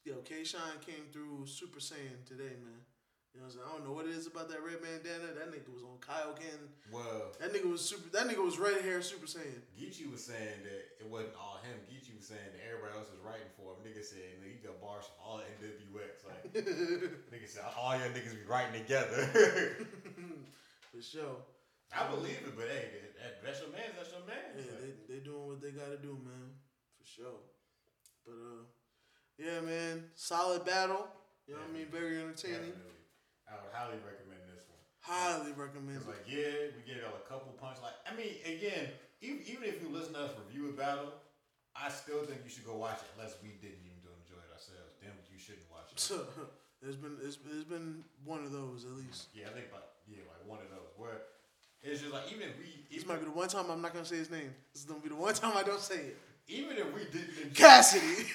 yo, K Shine came through Super Saiyan today, man. You know what I'm saying? I don't know what it is about that red bandana. That nigga was on Kaioken. Well, That nigga was super. That nigga was red hair Super Saiyan. Geechi was saying that it wasn't all him. Geechi was saying that everybody else was writing for him. Nigga said, nigga, you got bars from all NWX. Like, <laughs> nigga said, all your niggas be writing together. <laughs> For sure. I believe it, but hey, that, that, that's your man. That's your man. Yeah, they they doing what they gotta do, man. For sure. But uh, yeah, man. Solid battle. You know what I mean? Very entertaining. Definitely. I would highly recommend this one. Highly recommend It's like, yeah, we get a couple punch. Like, I mean, again, even, even if you listen to us review a battle, I still think you should go watch it unless we didn't even enjoy it ourselves. Then you shouldn't watch it. <laughs> it's been it's, it's been one of those at least. Yeah, I think about yeah, like one of those where it's just like even if we This might be the one time I'm not gonna say his name. This is gonna be the one time I don't say it. even if we didn't enjoy Cassidy.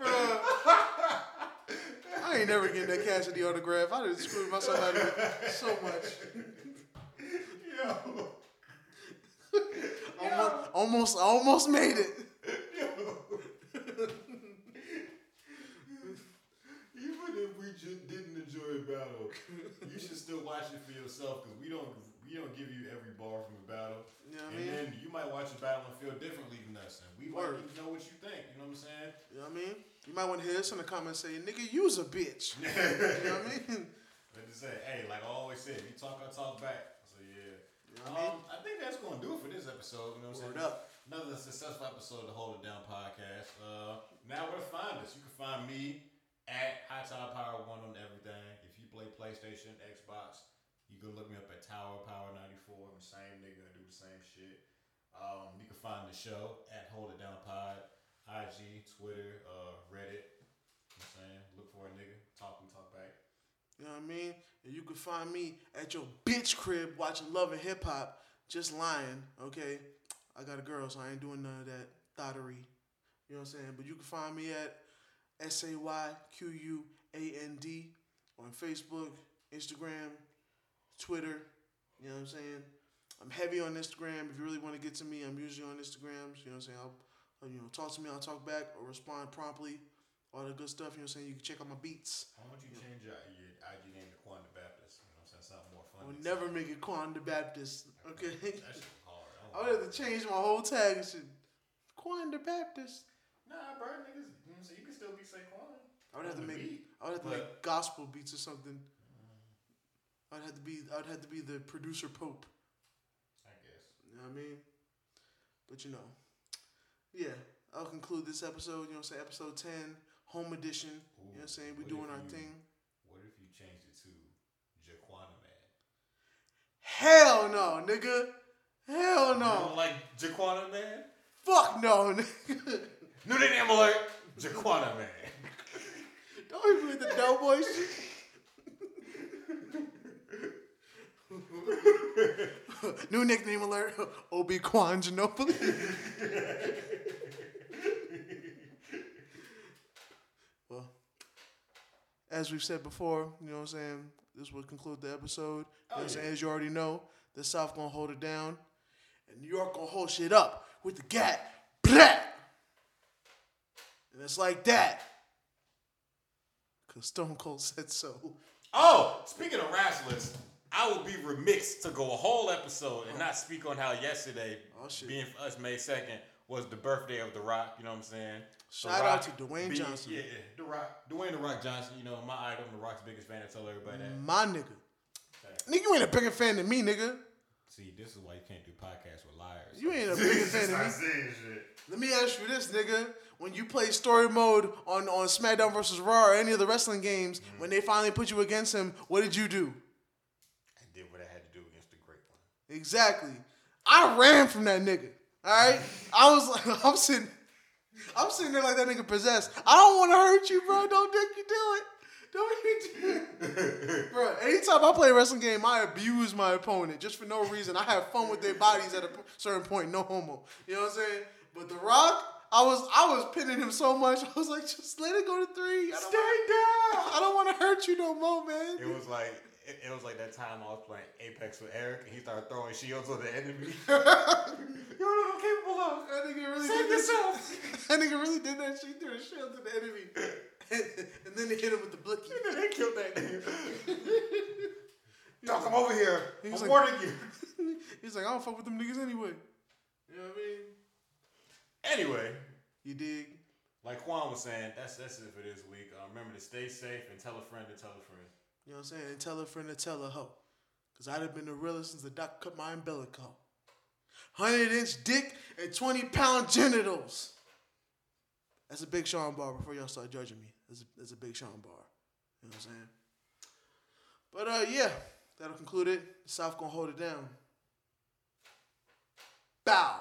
<laughs> I ain't never getting that Cassidy autograph. I just screwed myself out of it so much. yo, Almost, almost, almost made it. even if we just didn't enjoy a battle, you should still watch it for yourself because we don't we don't give you every bar from a battle. You know what I and mean? then you might watch a battle and feel differently than us, and we Word. want you to know what you think. You know what I'm saying? You know what I mean? You might want to hear this in the comments saying, nigga, you's a bitch. <laughs> you know what I mean? <laughs> But to say, hey, like I always said, you talk, I talk back. So yeah. know what I mean? um, I think that's gonna do it for this episode. You know what I'm Word saying? up. Another successful episode of the Hold It Down podcast. Uh, now where to find us? You can find me at High Tide Power One on everything. If you play PlayStation, Xbox, you can look me up at Tower Power 94. I'm the same nigga. I do the same shit. Um, you can find the show at Hold It Down Pod, IG, Twitter, uh, Reddit. You know I'm saying? Look for a nigga. Talk, we talk back. You know what I mean? And you can find me at your bitch crib watching Love and Hip Hop, just lying, okay? I got a girl, so I ain't doing none of that thottery. You know what I'm saying? But you can find me at S A Y Q U A N D on Facebook, Instagram, Twitter. You know what I'm saying? I'm heavy on Instagram. If you really want to get to me, I'm usually on Instagram. You know what I'm saying? I'll, You know talk to me. I'll talk back or respond promptly. All the good stuff. You know what I'm saying? You can check out my beats. Why don't you change your, your IG name to Quan the Baptist? You know what I'm saying? Something more I fun. would never make it Quan the Baptist. Okay. That shit hard. <laughs> I would have to change my whole tag and shit. Quan the Baptist. Nah, bro, niggas. You know what You can still be Saquon. I would have to make. beat, I would have to make gospel beats or something. Mm. I'd have to be. I'd have to be the producer pope. I guess. You know what I mean? But you know, yeah. I'll conclude this episode. You know, what I'm saying episode ten, home edition. you know, what I'm saying we what doing our you- thing. What if you changed it to Jaquana Man? Hell no, nigga. Hell You don't no. like Jaquana Man? Fuck no, <laughs> nigga. New name alert, Jaquana Man. Don't even with the Doughboy shit. <laughs> New nickname alert: <laughs> Obi Quan Ginobili. As we've said before, you know what I'm saying. This will conclude the episode. You know what I'm oh, saying? As you already know, the South gonna hold it down, and New York gonna hold shit up with the gat. Blah! And it's like that. Cause Stone Cold <laughs> said so. Oh, speaking of wrestlers, I would be remiss to go a whole episode and oh. not speak on how yesterday, Oh, being for us May 2nd, was the birthday of The Rock. You know what I'm saying? The Shout out Rock to Dwayne being- Johnson. Yeah, yeah, The Rock. Dwayne The Rock Johnson, you know, my idol. I'm The Rock's biggest fan. I tell everybody that. My nigga. Nigga, you ain't a bigger fan than me, nigga. See, this is why you can't do podcasts with liars. You ain't a <laughs> bigger fan than me. saying shit. Let me ask you this, nigga. When you play story mode on, on SmackDown versus Raw or any of the wrestling games, Mm-hmm. when they finally put you against him, what did you do? I did what I had to do against the great one. Exactly. I ran from that nigga. All right. I was like, <laughs> I'm sitting, I'm sitting there like that nigga possessed. I don't want to hurt you, bro. Don't make you do it. Don't you do it, <laughs> bro. Anytime I play a wrestling game, I abuse my opponent just for no reason. I have fun with their bodies at a certain point. No homo. You know what I'm saying? But The Rock. I was I was pinning him so much. <laughs> I was like, just let it go to three. Stay down. I don't want to hurt you no more, man. It was like it, it was like that time I was playing Apex with Eric and he started throwing shields on the enemy. <laughs> <laughs> You're not capable of. That nigga really Save did that. yourself. <laughs> That nigga really did that shit. He threw a shield to the enemy. and then they hit him with the blicky. they killed that nigga. Don't come over here. He I'm was like- warning you. He's like, I don't fuck with them niggas anyway. You know what I mean? Anyway, You dig? like Juan was saying, that's that's it for this week. Uh, remember to stay safe and tell a friend to tell a friend. You know what I'm saying? And tell a friend to tell a hoe. Because I'd have been the realest since the doc cut my umbilical. 100 inch dick and 20 pound genitals. That's a big Sean bar before y'all start judging me. That's a, that's a big Sean bar. You know what I'm saying? But uh, yeah, that'll conclude it. The South gonna hold it down. Bow.